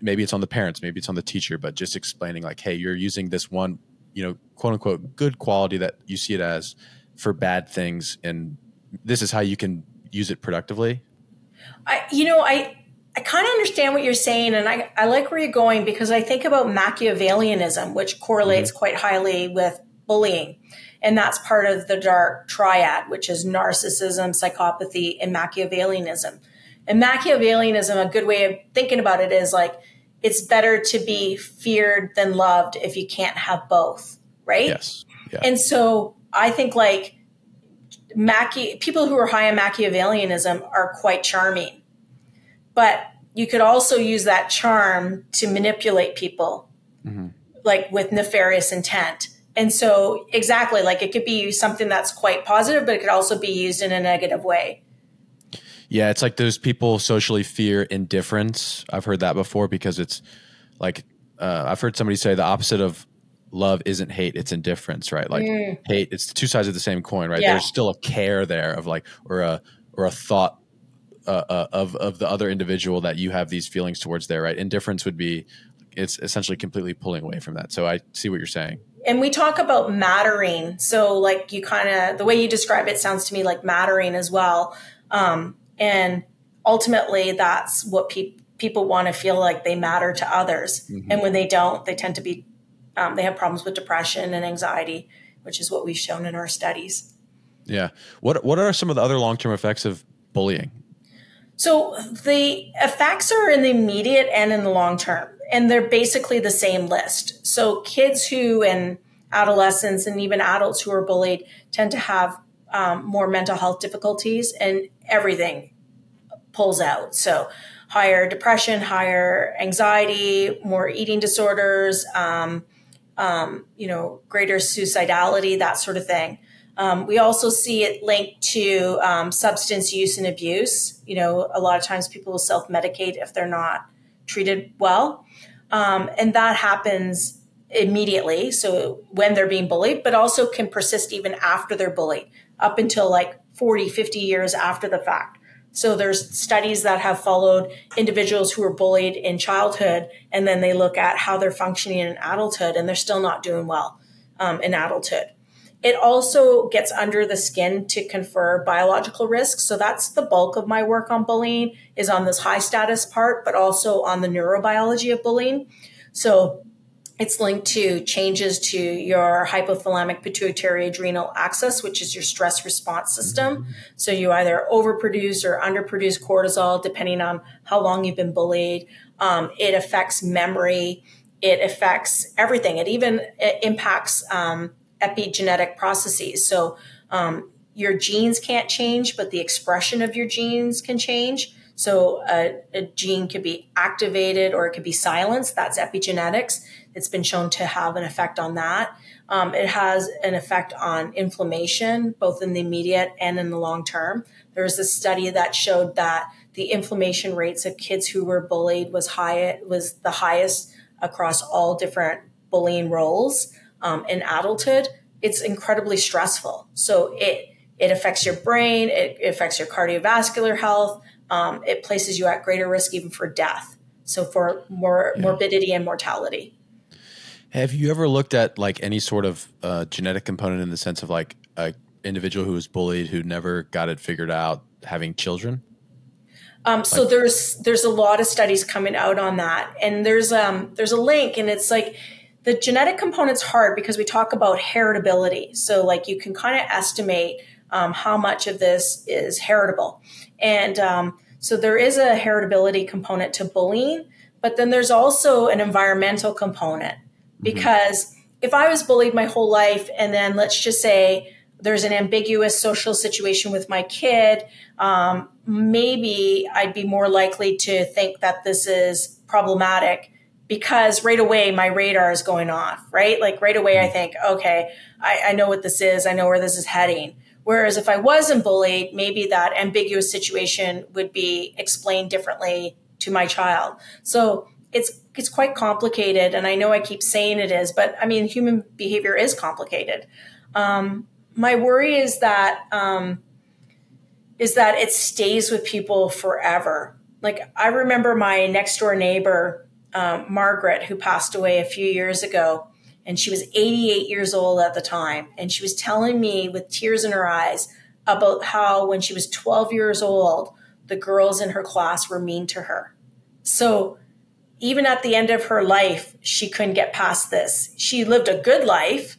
maybe it's on the parents maybe it's on the teacher but just explaining like hey you're using this one you know quote unquote good quality that you see it as for bad things and this is how you can use it productively? I you know i i kind of understand what you're saying and i i like where you're going because i think about machiavellianism which correlates mm-hmm. quite highly with bullying and that's part of the dark triad which is narcissism psychopathy and machiavellianism and machiavellianism a good way of thinking about it is like it's better to be feared than loved if you can't have both right yes yeah. and so I think like Machi- people who are high on Machiavellianism are quite charming, but you could also use that charm to manipulate people, mm-hmm. like with nefarious intent. And so, exactly, like it could be something that's quite positive, but it could also be used in a negative way. Yeah, it's like those people socially fear indifference. I've heard that before because it's like uh, I've heard somebody say the opposite of love isn't hate it's indifference right like mm. hate it's two sides of the same coin right yeah. there's still a care there of like or a or a thought uh, uh, of of the other individual that you have these feelings towards there right indifference would be it's essentially completely pulling away from that so i see what you're saying and we talk about mattering so like you kind of the way you describe it sounds to me like mattering as well um, and ultimately that's what pe- people want to feel like they matter to others mm-hmm. and when they don't they tend to be um, they have problems with depression and anxiety, which is what we've shown in our studies. Yeah. What What are some of the other long term effects of bullying? So the effects are in the immediate and in the long term, and they're basically the same list. So kids who and adolescents and even adults who are bullied tend to have um, more mental health difficulties, and everything pulls out. So higher depression, higher anxiety, more eating disorders. Um, um, you know, greater suicidality, that sort of thing. Um, we also see it linked to um, substance use and abuse. You know, a lot of times people will self medicate if they're not treated well. Um, and that happens immediately. So when they're being bullied, but also can persist even after they're bullied, up until like 40, 50 years after the fact. So there's studies that have followed individuals who were bullied in childhood, and then they look at how they're functioning in adulthood, and they're still not doing well um, in adulthood. It also gets under the skin to confer biological risks. So that's the bulk of my work on bullying is on this high status part, but also on the neurobiology of bullying. So it's linked to changes to your hypothalamic pituitary adrenal axis, which is your stress response system. Mm-hmm. So you either overproduce or underproduce cortisol, depending on how long you've been bullied. Um, it affects memory. It affects everything. It even it impacts um, epigenetic processes. So um, your genes can't change, but the expression of your genes can change. So a, a, gene could be activated or it could be silenced. That's epigenetics. It's been shown to have an effect on that. Um, it has an effect on inflammation, both in the immediate and in the long term. There was a study that showed that the inflammation rates of kids who were bullied was high was the highest across all different bullying roles um, in adulthood. It's incredibly stressful. So it it affects your brain, it, it affects your cardiovascular health. Um, it places you at greater risk even for death. So for more yeah. morbidity and mortality. Have you ever looked at like any sort of uh, genetic component in the sense of like a individual who was bullied who never got it figured out having children? Um, so like, there's there's a lot of studies coming out on that, and there's um there's a link, and it's like the genetic component's hard because we talk about heritability. So like you can kind of estimate um, how much of this is heritable. And um, so there is a heritability component to bullying, but then there's also an environmental component mm-hmm. because mm-hmm. if I was bullied my whole life and then let's just say there's an ambiguous social situation with my kid, um, maybe I'd be more likely to think that this is problematic because right away my radar is going off, right? Like right away I mm-hmm. think, okay, I, I know what this is, I know where this is heading. Whereas if I wasn't bullied, maybe that ambiguous situation would be explained differently to my child. So it's it's quite complicated, and I know I keep saying it is, but I mean, human behavior is complicated. Um, my worry is that um, is that it stays with people forever. Like I remember my next door neighbor, um, Margaret, who passed away a few years ago and she was 88 years old at the time. And she was telling me with tears in her eyes about how when she was 12 years old, the girls in her class were mean to her. So even at the end of her life, she couldn't get past this. She lived a good life.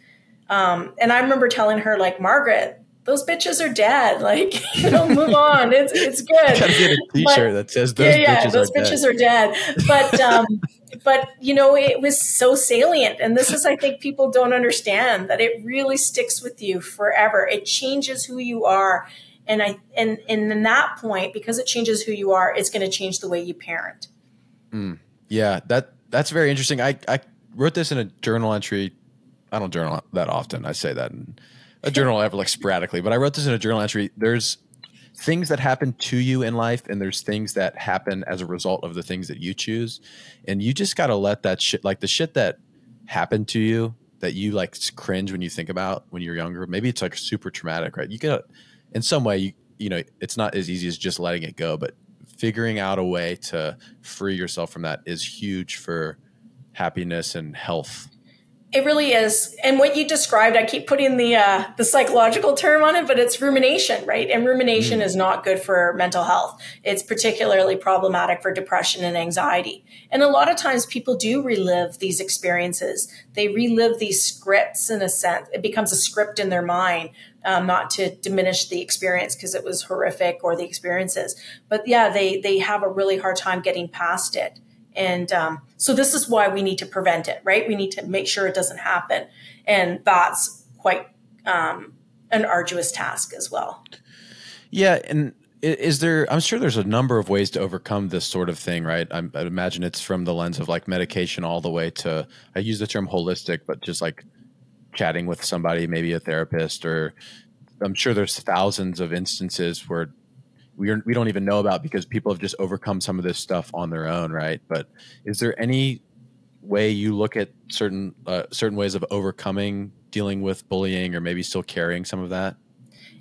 Um, and I remember telling her, like, Margaret, those bitches are dead. Like, *laughs* you know, move on. It's it's good. Gotta get a T-shirt but, that says those yeah, bitches yeah, those are bitches dead. are dead. But um, *laughs* but you know, it was so salient, and this is, I think, people don't understand that it really sticks with you forever. It changes who you are, and I and and in that point, because it changes who you are, it's going to change the way you parent. Mm, yeah, that that's very interesting. I I wrote this in a journal entry. I don't journal that often. I say that. In, a journal ever like sporadically, but I wrote this in a journal entry. There's things that happen to you in life, and there's things that happen as a result of the things that you choose, and you just got to let that shit, like the shit that happened to you that you like cringe when you think about when you're younger. Maybe it's like super traumatic, right? You get in some way, you you know, it's not as easy as just letting it go, but figuring out a way to free yourself from that is huge for happiness and health it really is. And what you described, I keep putting the uh, the psychological term on it, but it's rumination, right? And rumination mm. is not good for mental health. It's particularly problematic for depression and anxiety. And a lot of times people do relive these experiences. They relive these scripts in a sense. It becomes a script in their mind, um, not to diminish the experience because it was horrific or the experiences. But yeah, they they have a really hard time getting past it. And um, so this is why we need to prevent it, right? We need to make sure it doesn't happen. And that's quite um, an arduous task as well. Yeah. And is there, I'm sure there's a number of ways to overcome this sort of thing, right? I, I imagine it's from the lens of like medication all the way to, I use the term holistic, but just like chatting with somebody, maybe a therapist, or I'm sure there's thousands of instances where we are, we don't even know about because people have just overcome some of this stuff on their own, right? But is there any way you look at certain uh, certain ways of overcoming dealing with bullying, or maybe still carrying some of that?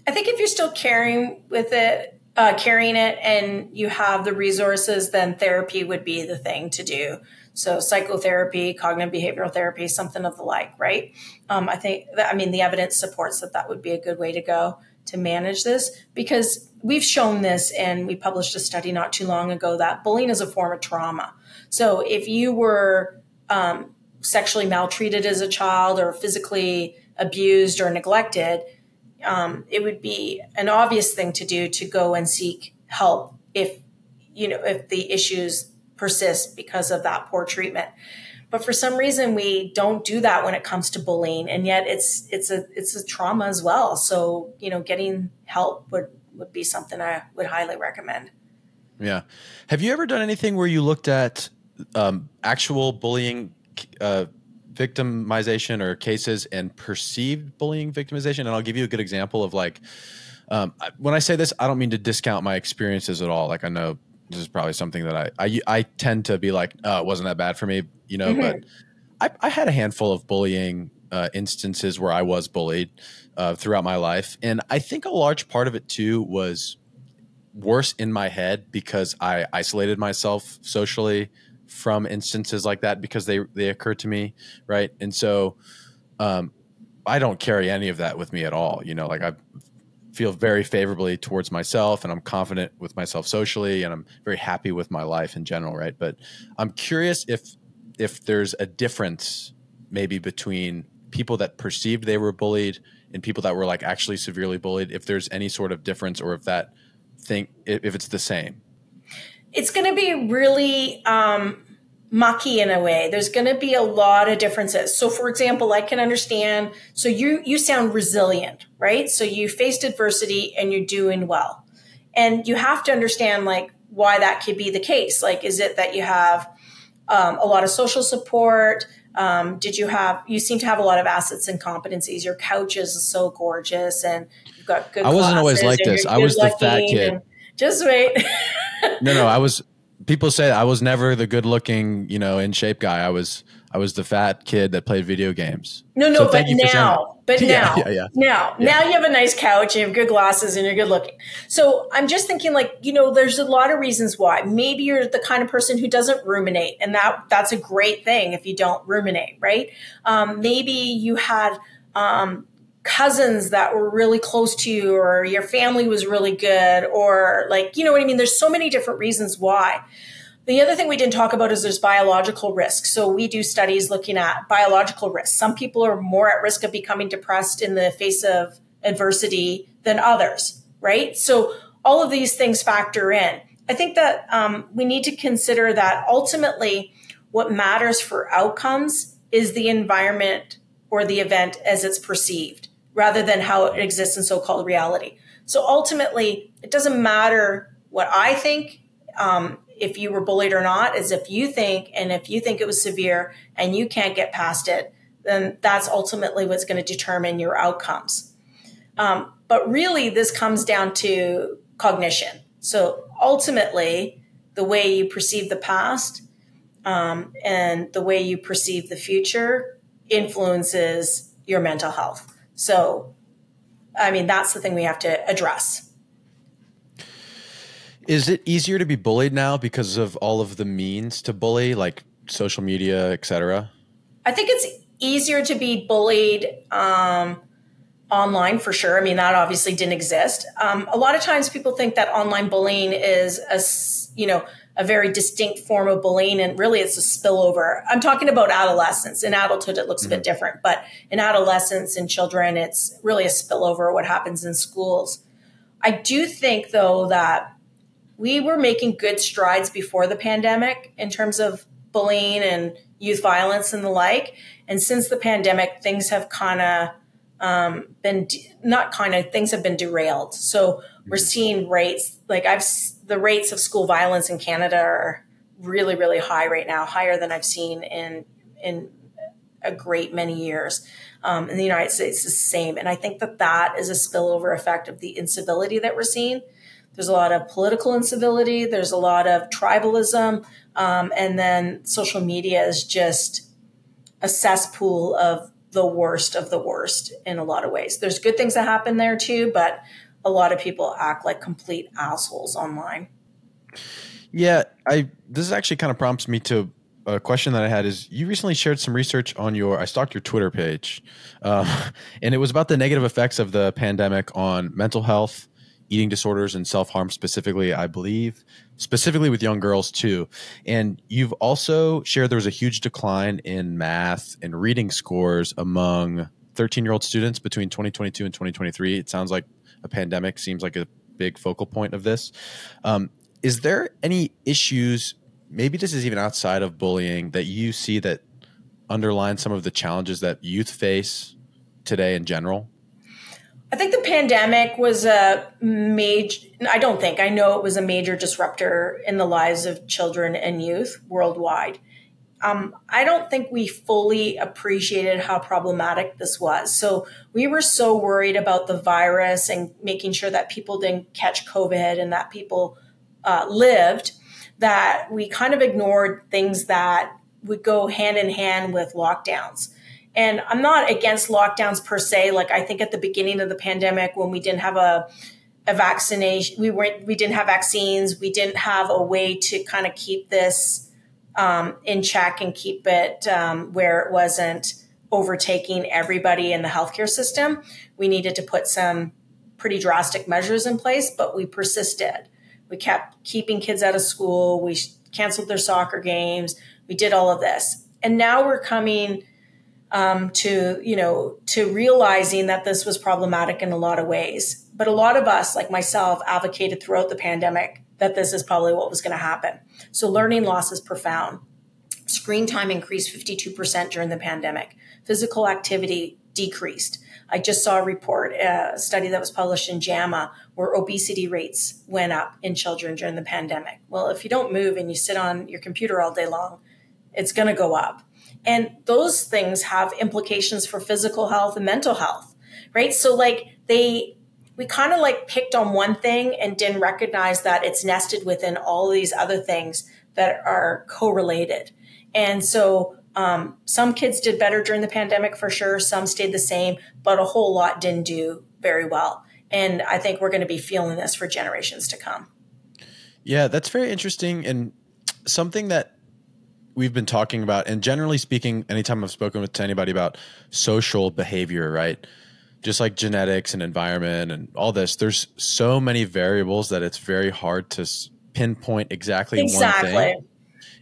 I think if you're still carrying with it, uh, carrying it, and you have the resources, then therapy would be the thing to do. So psychotherapy, cognitive behavioral therapy, something of the like, right? Um, I think that, I mean the evidence supports that that would be a good way to go to manage this because we've shown this and we published a study not too long ago that bullying is a form of trauma. So if you were um, sexually maltreated as a child or physically abused or neglected, um, it would be an obvious thing to do to go and seek help if you know if the issues persist because of that poor treatment. But for some reason, we don't do that when it comes to bullying, and yet it's it's a it's a trauma as well. So you know, getting help would would be something I would highly recommend. Yeah. Have you ever done anything where you looked at um, actual bullying uh, victimization or cases and perceived bullying victimization? And I'll give you a good example of like, um, when I say this, I don't mean to discount my experiences at all. Like I know this is probably something that I I, I tend to be like, oh, it wasn't that bad for me, you know. Mm-hmm. But I, I, had a handful of bullying uh, instances where I was bullied uh, throughout my life, and I think a large part of it too was worse in my head because I isolated myself socially from instances like that because they they occurred to me, right? And so um, I don't carry any of that with me at all. You know, like I feel very favorably towards myself and I'm confident with myself socially and I'm very happy with my life in general, right? But I'm curious if if there's a difference maybe between people that perceived they were bullied and people that were like actually severely bullied, if there's any sort of difference or if that thing if it's the same. It's going to be really um mucky in a way. There's going to be a lot of differences. So for example, I can understand so you you sound resilient, right? So you faced adversity and you're doing well. And you have to understand like why that could be the case. Like is it that you have um, a lot of social support? Um, did you have you seem to have a lot of assets and competencies. Your couch is so gorgeous and you've got good i wasn't always like this. I was the fat kid. just wait. No no i was *laughs* people say I was never the good looking, you know, in shape guy. I was I was the fat kid that played video games. No, no, so but now, but *laughs* now, yeah, yeah, now, yeah. now you have a nice couch, you have good glasses, and you're good looking. So I'm just thinking, like, you know, there's a lot of reasons why. Maybe you're the kind of person who doesn't ruminate, and that that's a great thing if you don't ruminate, right? Um, maybe you had. Um, cousins that were really close to you or your family was really good or like you know what i mean there's so many different reasons why the other thing we didn't talk about is there's biological risk. So we do studies looking at biological risk some people are more at risk of becoming depressed in the face of adversity than others right? So all of these things factor in. I think that um, we need to consider that ultimately what matters for outcomes is the environment or the event as it's perceived rather than how it exists in so-called reality. So ultimately, it doesn't matter what I think, um, if you were bullied or not, is if you think, and if you think it was severe and you can't get past it, then that's ultimately what's going to determine your outcomes. Um, but really, this comes down to cognition. So ultimately, the way you perceive the past um, and the way you perceive the future influences your mental health. So, I mean, that's the thing we have to address. Is it easier to be bullied now because of all of the means to bully, like social media, etc.? I think it's easier to be bullied um, online for sure. I mean, that obviously didn't exist. Um, a lot of times people think that online bullying is a, you know, a very distinct form of bullying and really it's a spillover. I'm talking about adolescence. In adulthood, it looks mm-hmm. a bit mm-hmm. different, but in adolescence and children, it's really a spillover what happens in schools. I do think though that we were making good strides before the pandemic in terms of bullying and youth violence and the like. And since the pandemic, things have kind of um, been de- not kind of things have been derailed. So we're mm-hmm. seeing rates like I've the rates of school violence in Canada are really really high right now, higher than I've seen in in a great many years. Um, in the United States, it's the same, and I think that that is a spillover effect of the incivility that we're seeing. There's a lot of political incivility. There's a lot of tribalism, um, and then social media is just a cesspool of the worst of the worst in a lot of ways. There's good things that happen there too, but a lot of people act like complete assholes online. Yeah, I this actually kind of prompts me to a question that I had is you recently shared some research on your I stalked your Twitter page, uh, *laughs* and it was about the negative effects of the pandemic on mental health, eating disorders, and self harm specifically. I believe specifically with young girls too. And you've also shared there was a huge decline in math and reading scores among 13 year old students between 2022 and 2023. It sounds like a pandemic seems like a big focal point of this. Um, is there any issues? Maybe this is even outside of bullying that you see that underline some of the challenges that youth face today in general. I think the pandemic was a major, I don't think, I know it was a major disruptor in the lives of children and youth worldwide. Um, I don't think we fully appreciated how problematic this was. So we were so worried about the virus and making sure that people didn't catch COVID and that people uh, lived that we kind of ignored things that would go hand in hand with lockdowns. And I'm not against lockdowns per se. Like I think at the beginning of the pandemic, when we didn't have a, a vaccination, we weren't, we didn't have vaccines, we didn't have a way to kind of keep this um, in check and keep it um, where it wasn't overtaking everybody in the healthcare system. We needed to put some pretty drastic measures in place, but we persisted. We kept keeping kids out of school. We canceled their soccer games. We did all of this. And now we're coming um, to you know to realizing that this was problematic in a lot of ways. But a lot of us, like myself, advocated throughout the pandemic that this is probably what was going to happen. So learning loss is profound. Screen time increased 52% during the pandemic. Physical activity decreased. I just saw a report, a study that was published in JAMA, where obesity rates went up in children during the pandemic. Well, if you don't move and you sit on your computer all day long, it's going to go up. And those things have implications for physical health and mental health, right? So, like, they, we kind of like picked on one thing and didn't recognize that it's nested within all these other things that are correlated. And so, um, some kids did better during the pandemic for sure. Some stayed the same, but a whole lot didn't do very well. And I think we're going to be feeling this for generations to come. Yeah, that's very interesting. And something that we've been talking about, and generally speaking, anytime I've spoken with to anybody about social behavior, right? Just like genetics and environment and all this, there's so many variables that it's very hard to pinpoint exactly, exactly. one thing.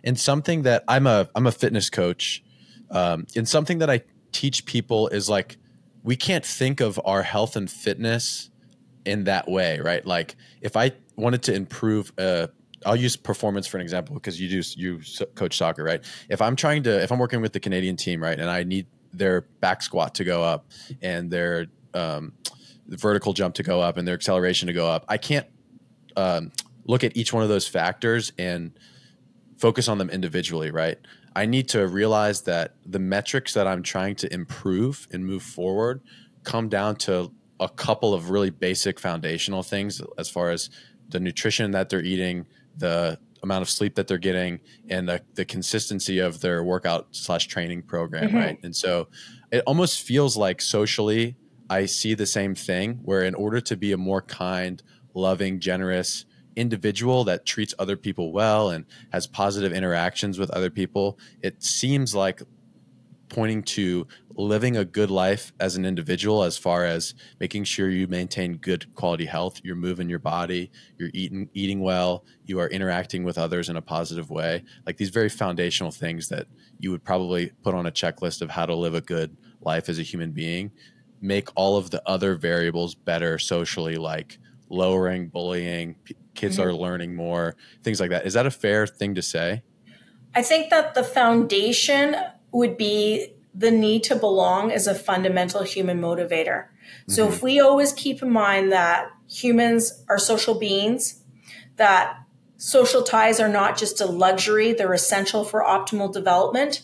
And something that I'm a I'm a fitness coach, um, and something that I teach people is like we can't think of our health and fitness in that way, right? Like if I wanted to improve a I'll use performance for an example because you do you coach soccer, right? If I'm trying to, if I'm working with the Canadian team, right, and I need their back squat to go up and their um, vertical jump to go up and their acceleration to go up, I can't um, look at each one of those factors and focus on them individually, right? I need to realize that the metrics that I'm trying to improve and move forward come down to a couple of really basic foundational things as far as the nutrition that they're eating, the amount of sleep that they're getting and the, the consistency of their workout slash training program mm-hmm. right and so it almost feels like socially i see the same thing where in order to be a more kind loving generous individual that treats other people well and has positive interactions with other people it seems like pointing to living a good life as an individual as far as making sure you maintain good quality health you're moving your body you're eating eating well you are interacting with others in a positive way like these very foundational things that you would probably put on a checklist of how to live a good life as a human being make all of the other variables better socially like lowering bullying p- kids mm-hmm. are learning more things like that is that a fair thing to say i think that the foundation would be the need to belong is a fundamental human motivator. So mm-hmm. if we always keep in mind that humans are social beings, that social ties are not just a luxury, they're essential for optimal development,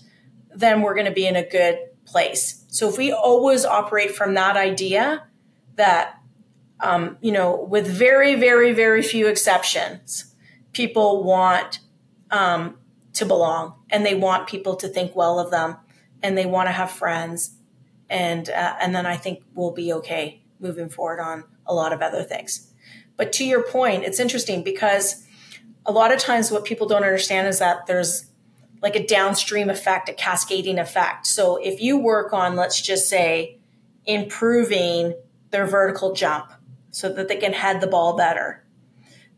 then we're going to be in a good place. So if we always operate from that idea that, um, you know, with very, very, very few exceptions, people want um, to belong and they want people to think well of them and they want to have friends and uh, and then I think we'll be okay moving forward on a lot of other things. But to your point, it's interesting because a lot of times what people don't understand is that there's like a downstream effect, a cascading effect. So if you work on, let's just say, improving their vertical jump so that they can head the ball better,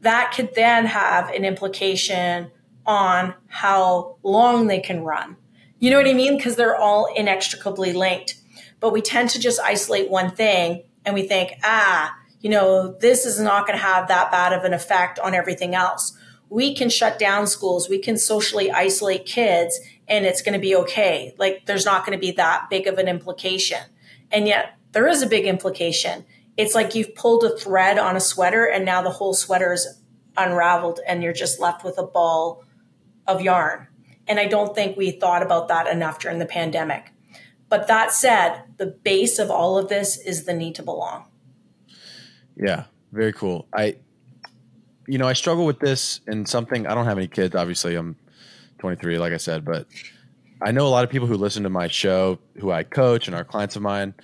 that could then have an implication on how long they can run. You know what I mean? Because they're all inextricably linked. But we tend to just isolate one thing and we think, ah, you know, this is not going to have that bad of an effect on everything else. We can shut down schools, we can socially isolate kids, and it's going to be okay. Like, there's not going to be that big of an implication. And yet, there is a big implication it's like you've pulled a thread on a sweater and now the whole sweater is unraveled and you're just left with a ball of yarn. And I don't think we thought about that enough during the pandemic. But that said, the base of all of this is the need to belong. Yeah, very cool. I, you know, I struggle with this and something. I don't have any kids. Obviously, I'm 23, like I said, but I know a lot of people who listen to my show, who I coach, and are clients of mine,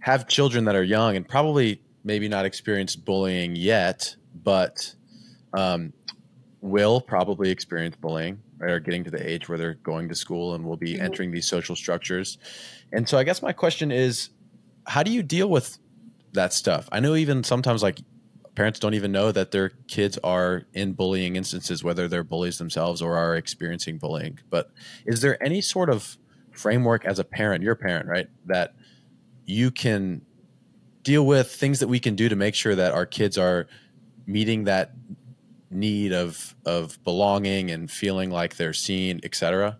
have children that are young and probably maybe not experienced bullying yet, but um, will probably experience bullying right, or getting to the age where they're going to school and will be mm-hmm. entering these social structures. And so I guess my question is, how do you deal with that stuff? I know even sometimes like parents don't even know that their kids are in bullying instances, whether they're bullies themselves or are experiencing bullying. But is there any sort of framework as a parent, you're parent, right, that you can deal with things that we can do to make sure that our kids are meeting that need of of belonging and feeling like they're seen, etc.?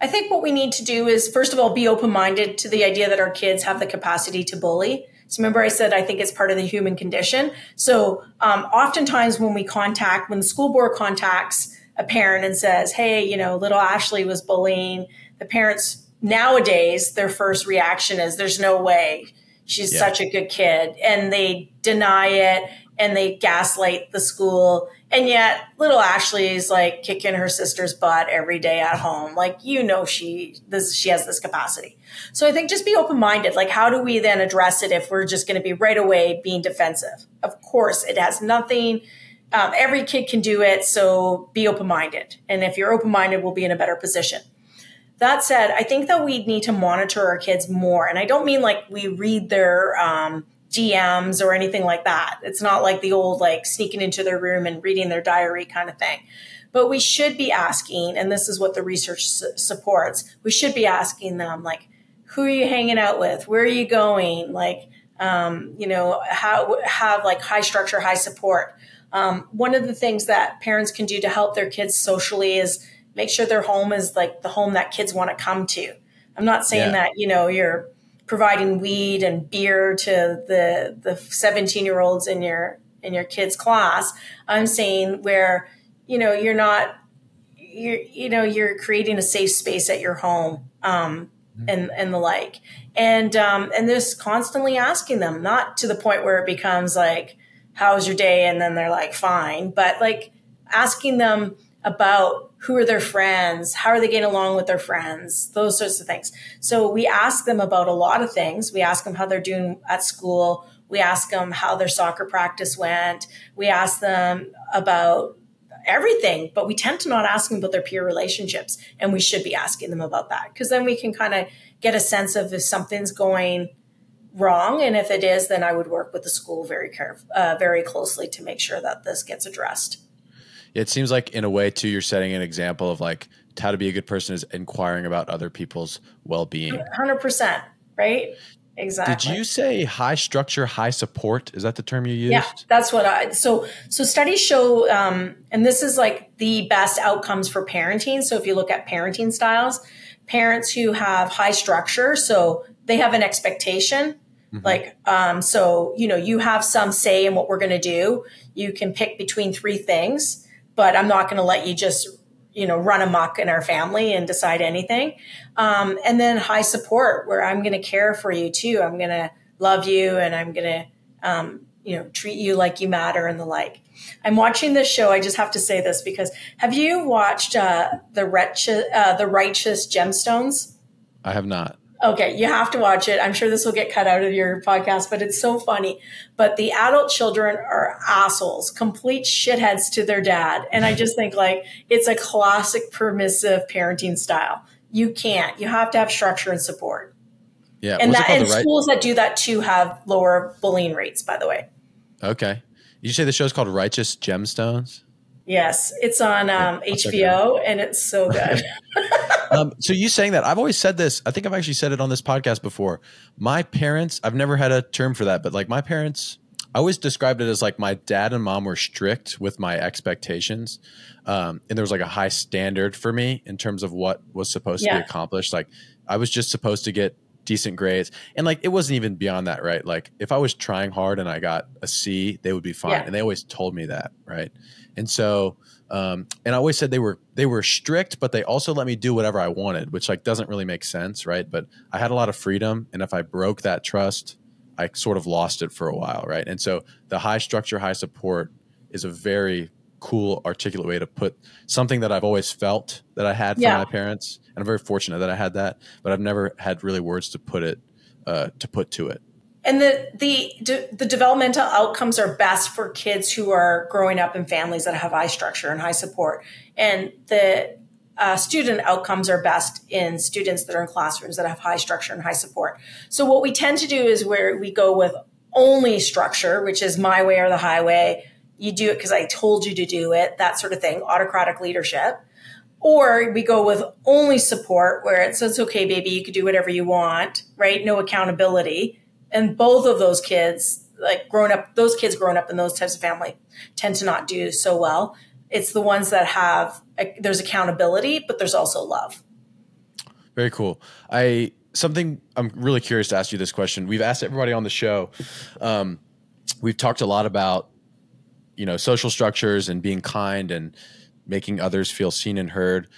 I think what we need to do is first of all be open minded to the idea that our kids have the capacity to bully. So remember, I said I think it's part of the human condition. So um, oftentimes when we contact, when the school board contacts a parent and says, "Hey, you know, little Ashley was bullying," the parents nowadays their first reaction is, "There's no way." She's yeah. such a good kid. And they deny it and they gaslight the school. And yet little Ashley's like kicking her sister's butt every day at home. Like, you know, she, this, she has this capacity. So I think just be open minded. Like, how do we then address it if we're just going to be right away being defensive? Of course, it has nothing. Um, every kid can do it. So be open minded. And if you're open minded, we'll be in a better position. That said, I think that we need to monitor our kids more. And I don't mean like we read their um, DMs or anything like that. It's not like the old like sneaking into their room and reading their diary kind of thing. But we should be asking, and this is what the research su- supports, we should be asking them like, who are you hanging out with? Where are you going? Like, um, you know, how have like high structure, high support. Um, one of the things that parents can do to help their kids socially is make sure their home is like the home that kids want to come to. I'm not saying yeah. that, you know, you're providing weed and beer to the the 17 year olds in your in your kids class. I'm saying where, you know, you're not you're you know, you're creating a safe space at your home. Um, mm-hmm. and and the like and um and just constantly asking them not to the point where it becomes like how's your day and then they're like fine but like asking them about who are their friends, how are they getting along with their friends, those sorts of things. So we ask them about a lot of things. We ask them how they're doing at school. We ask them how their soccer practice went. We ask them about everything, but we tend to not ask them about their peer relationships. And we should be asking them about that because then we can kind of get a sense of if something's going wrong. And if it is, then I would work with the school very caref- uh, very closely to make sure that this gets addressed it seems like in a way too you're setting an example of like how to be a good person is inquiring about other people's well-being. 100% right? Exactly. did you say high structure high support? Is that the term you used? yeah that's what i so so studies show um, and this is like the best outcomes for parenting. So if you look at parenting styles parents who have high structure so they have an expectation. Mm-hmm. Like, um, so, you know, you have some say in what we're going to do. You can pick between three things but I'm not going to let you just you know run amok in our family and decide anything. Um, and then high support, where I'm going to care for you too. I'm going to love you, and I'm going to um, you know treat you like you matter and the like. I'm watching this show. I just have to say this because have you watched uh, the uh, the righteous gemstones? I have not. Okay, you have to watch it. I'm sure this will get cut out of your podcast, but it's so funny. But the adult children are assholes, complete shitheads to their dad. And I just think like it's a classic permissive parenting style. You can't. You have to have structure and support. Yeah. And that and right- schools that do that too have lower bullying rates, by the way. Okay. You say the show's called Righteous Gemstones? Yes, it's on um, HBO and it's so good. *laughs* um, so you saying that I've always said this. I think I've actually said it on this podcast before. My parents, I've never had a term for that, but like my parents, I always described it as like my dad and mom were strict with my expectations, um, and there was like a high standard for me in terms of what was supposed yeah. to be accomplished. Like I was just supposed to get decent grades. And like it wasn't even beyond that, right? Like if I was trying hard and I got a C, they would be fine. Yeah. And they always told me that, right? And so um, and I always said they were they were strict, but they also let me do whatever I wanted, which like doesn't really make sense, right? But I had a lot of freedom, and if I broke that trust, I sort of lost it for a while, right? And so the high structure, high support is a very cool, articulate way to put something that I've always felt that I had from Yeah. my parents, and I'm very fortunate that I had that, but I've never had really words to put it uh, to put to it. And the the de- the developmental outcomes are best for kids who are growing up in families that have high structure and high support, and the uh, student outcomes are best in students that are in classrooms that have high structure and high support. So what we tend to do is where we go with only structure, which is my way or the highway. You do it because I told you to do it, that sort of thing, autocratic leadership. Or we go with only support where it says, okay, baby, you can do whatever you want, right? No accountability. And both of those kids, like growing up, those kids growing up in those types of family tend to not do so well. It's the ones that have, there's accountability, but there's also love. Very cool. I something I'm really curious to ask you this question. We've asked everybody on the show. Um, we've talked a lot about you know social structures and being kind and making others feel seen and heard.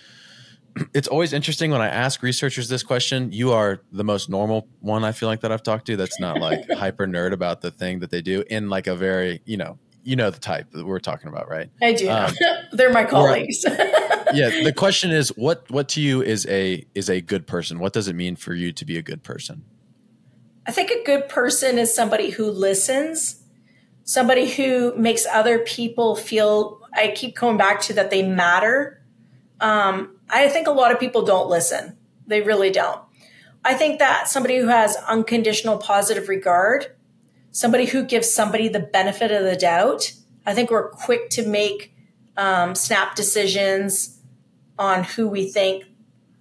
*clears throat* It's always interesting when I ask researchers this question. You are the most normal one I feel like that I've talked to. That's not like *laughs* hyper nerd about the thing that they do in like a very you know you know the type that we're talking about, right? I do. Um, *laughs* They're my colleagues. *laughs* yeah the question is what what to you is a is a good person what does it mean for you to be a good person I think a good person is somebody who listens, somebody who makes other people feel. I keep going back to that they matter. Um, I think a lot of people don't listen. They really don't. I think that somebody who has unconditional positive regard, somebody who gives somebody the benefit of the doubt. I think we're quick to make um, snap decisions on who we think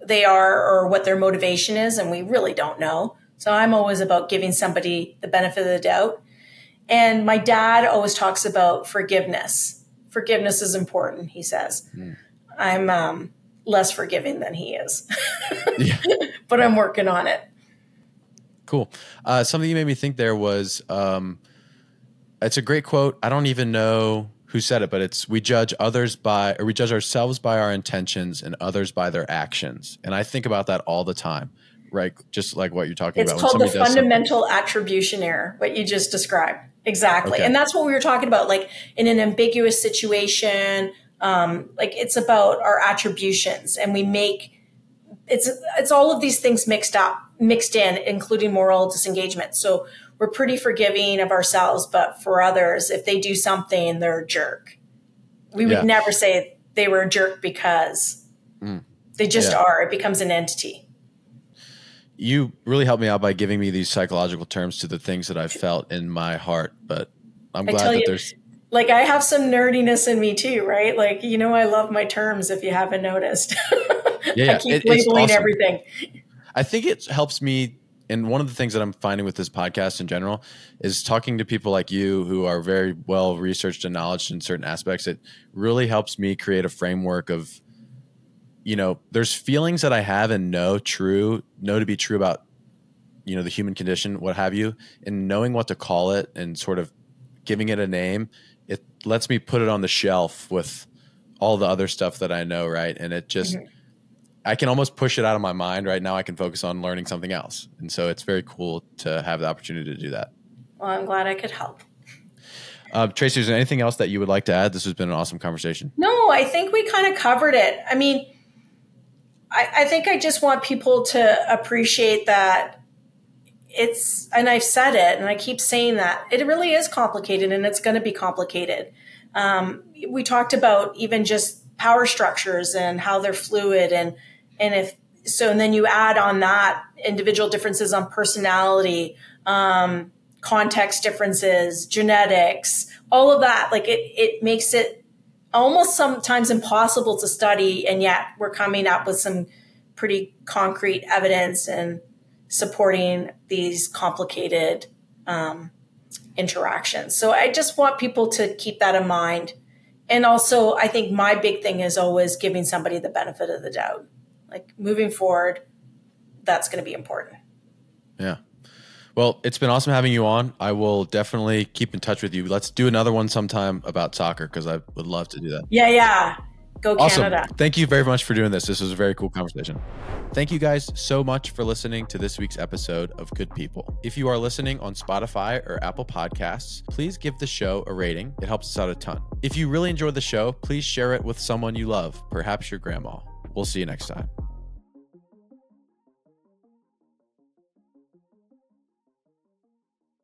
they are or what their motivation is, and we really don't know. So I'm always about giving somebody the benefit of the doubt. And my dad always talks about forgiveness. Forgiveness is important, he says. I'm um, less forgiving than he is, *laughs* yeah *laughs* but I'm working on it. cool uh, something you made me think there was um, it's a great quote i don't even know who said it but it's we judge others by or we judge ourselves by our intentions and others by their actions and i think about that all the time right just like what you're talking It's about It's called the something- fundamental attribution error, what you just described. Exactly. Okay. And that's what we were talking about. Like in an ambiguous situation, um, like it's about our attributions and we make it's it's all of these things mixed up, mixed in, including moral disengagement. So we're pretty forgiving of ourselves, but for others, if they do something, they're a jerk. We would Yeah. never say they were a jerk because they just Yeah. are. It becomes an entity. You really helped me out by giving me these psychological terms to the things that I've felt in my heart. But I'm glad that you- there's like I have some nerdiness in me too, right? Like you know, I love my terms. If you haven't noticed, Yeah, *laughs* yeah. I keep It- labeling awesome. everything. I think it helps me. And one of the things that I'm finding with this podcast in general is talking to people like you who are very well researched and knowledge in certain aspects. It really helps me create a framework of, you know, there's feelings that I have and know true, know to be true about, you know, the human condition, what have you, and knowing what to call it and sort of giving it a name, it lets me put it on the shelf with all the other stuff that I know, right? And it just, I can almost push it out of my mind right now. I can focus on learning something else. And so it's very cool to have the opportunity to do that. Well, I'm glad I could help. Uh, Tracy, is there anything else that you would like to add? This has been an awesome conversation. No, I think we kind of covered it. I mean, I, I think I just want people to appreciate that it's, and I've said it, and I keep saying that it really is complicated, and it's going to be complicated. Um, we talked about even just power structures and how they're fluid, and and if so, and then you add on that individual differences on personality, um, context differences, genetics, all of that. Like it, it makes it almost sometimes impossible to study, and yet we're coming up with some pretty concrete evidence and supporting these complicated um, interactions. So I just want people to keep that in mind. And also, I think my big thing is always giving somebody the benefit of the doubt. Like moving forward, that's going to be important. Yeah. Well, it's been awesome having you on. I will definitely keep in touch with you. Let's do another one sometime about soccer because I would love to do that. Yeah, yeah. Go Awesome. Canada. Thank you very much for doing this. This was a very cool conversation. Thank you guys so much for listening to this week's episode of Good People. If you are listening on Spotify or Apple Podcasts, please give the show a rating. It helps us out a ton. If you really enjoyed the show, please share it with someone you love, perhaps your grandma. We'll see you next time.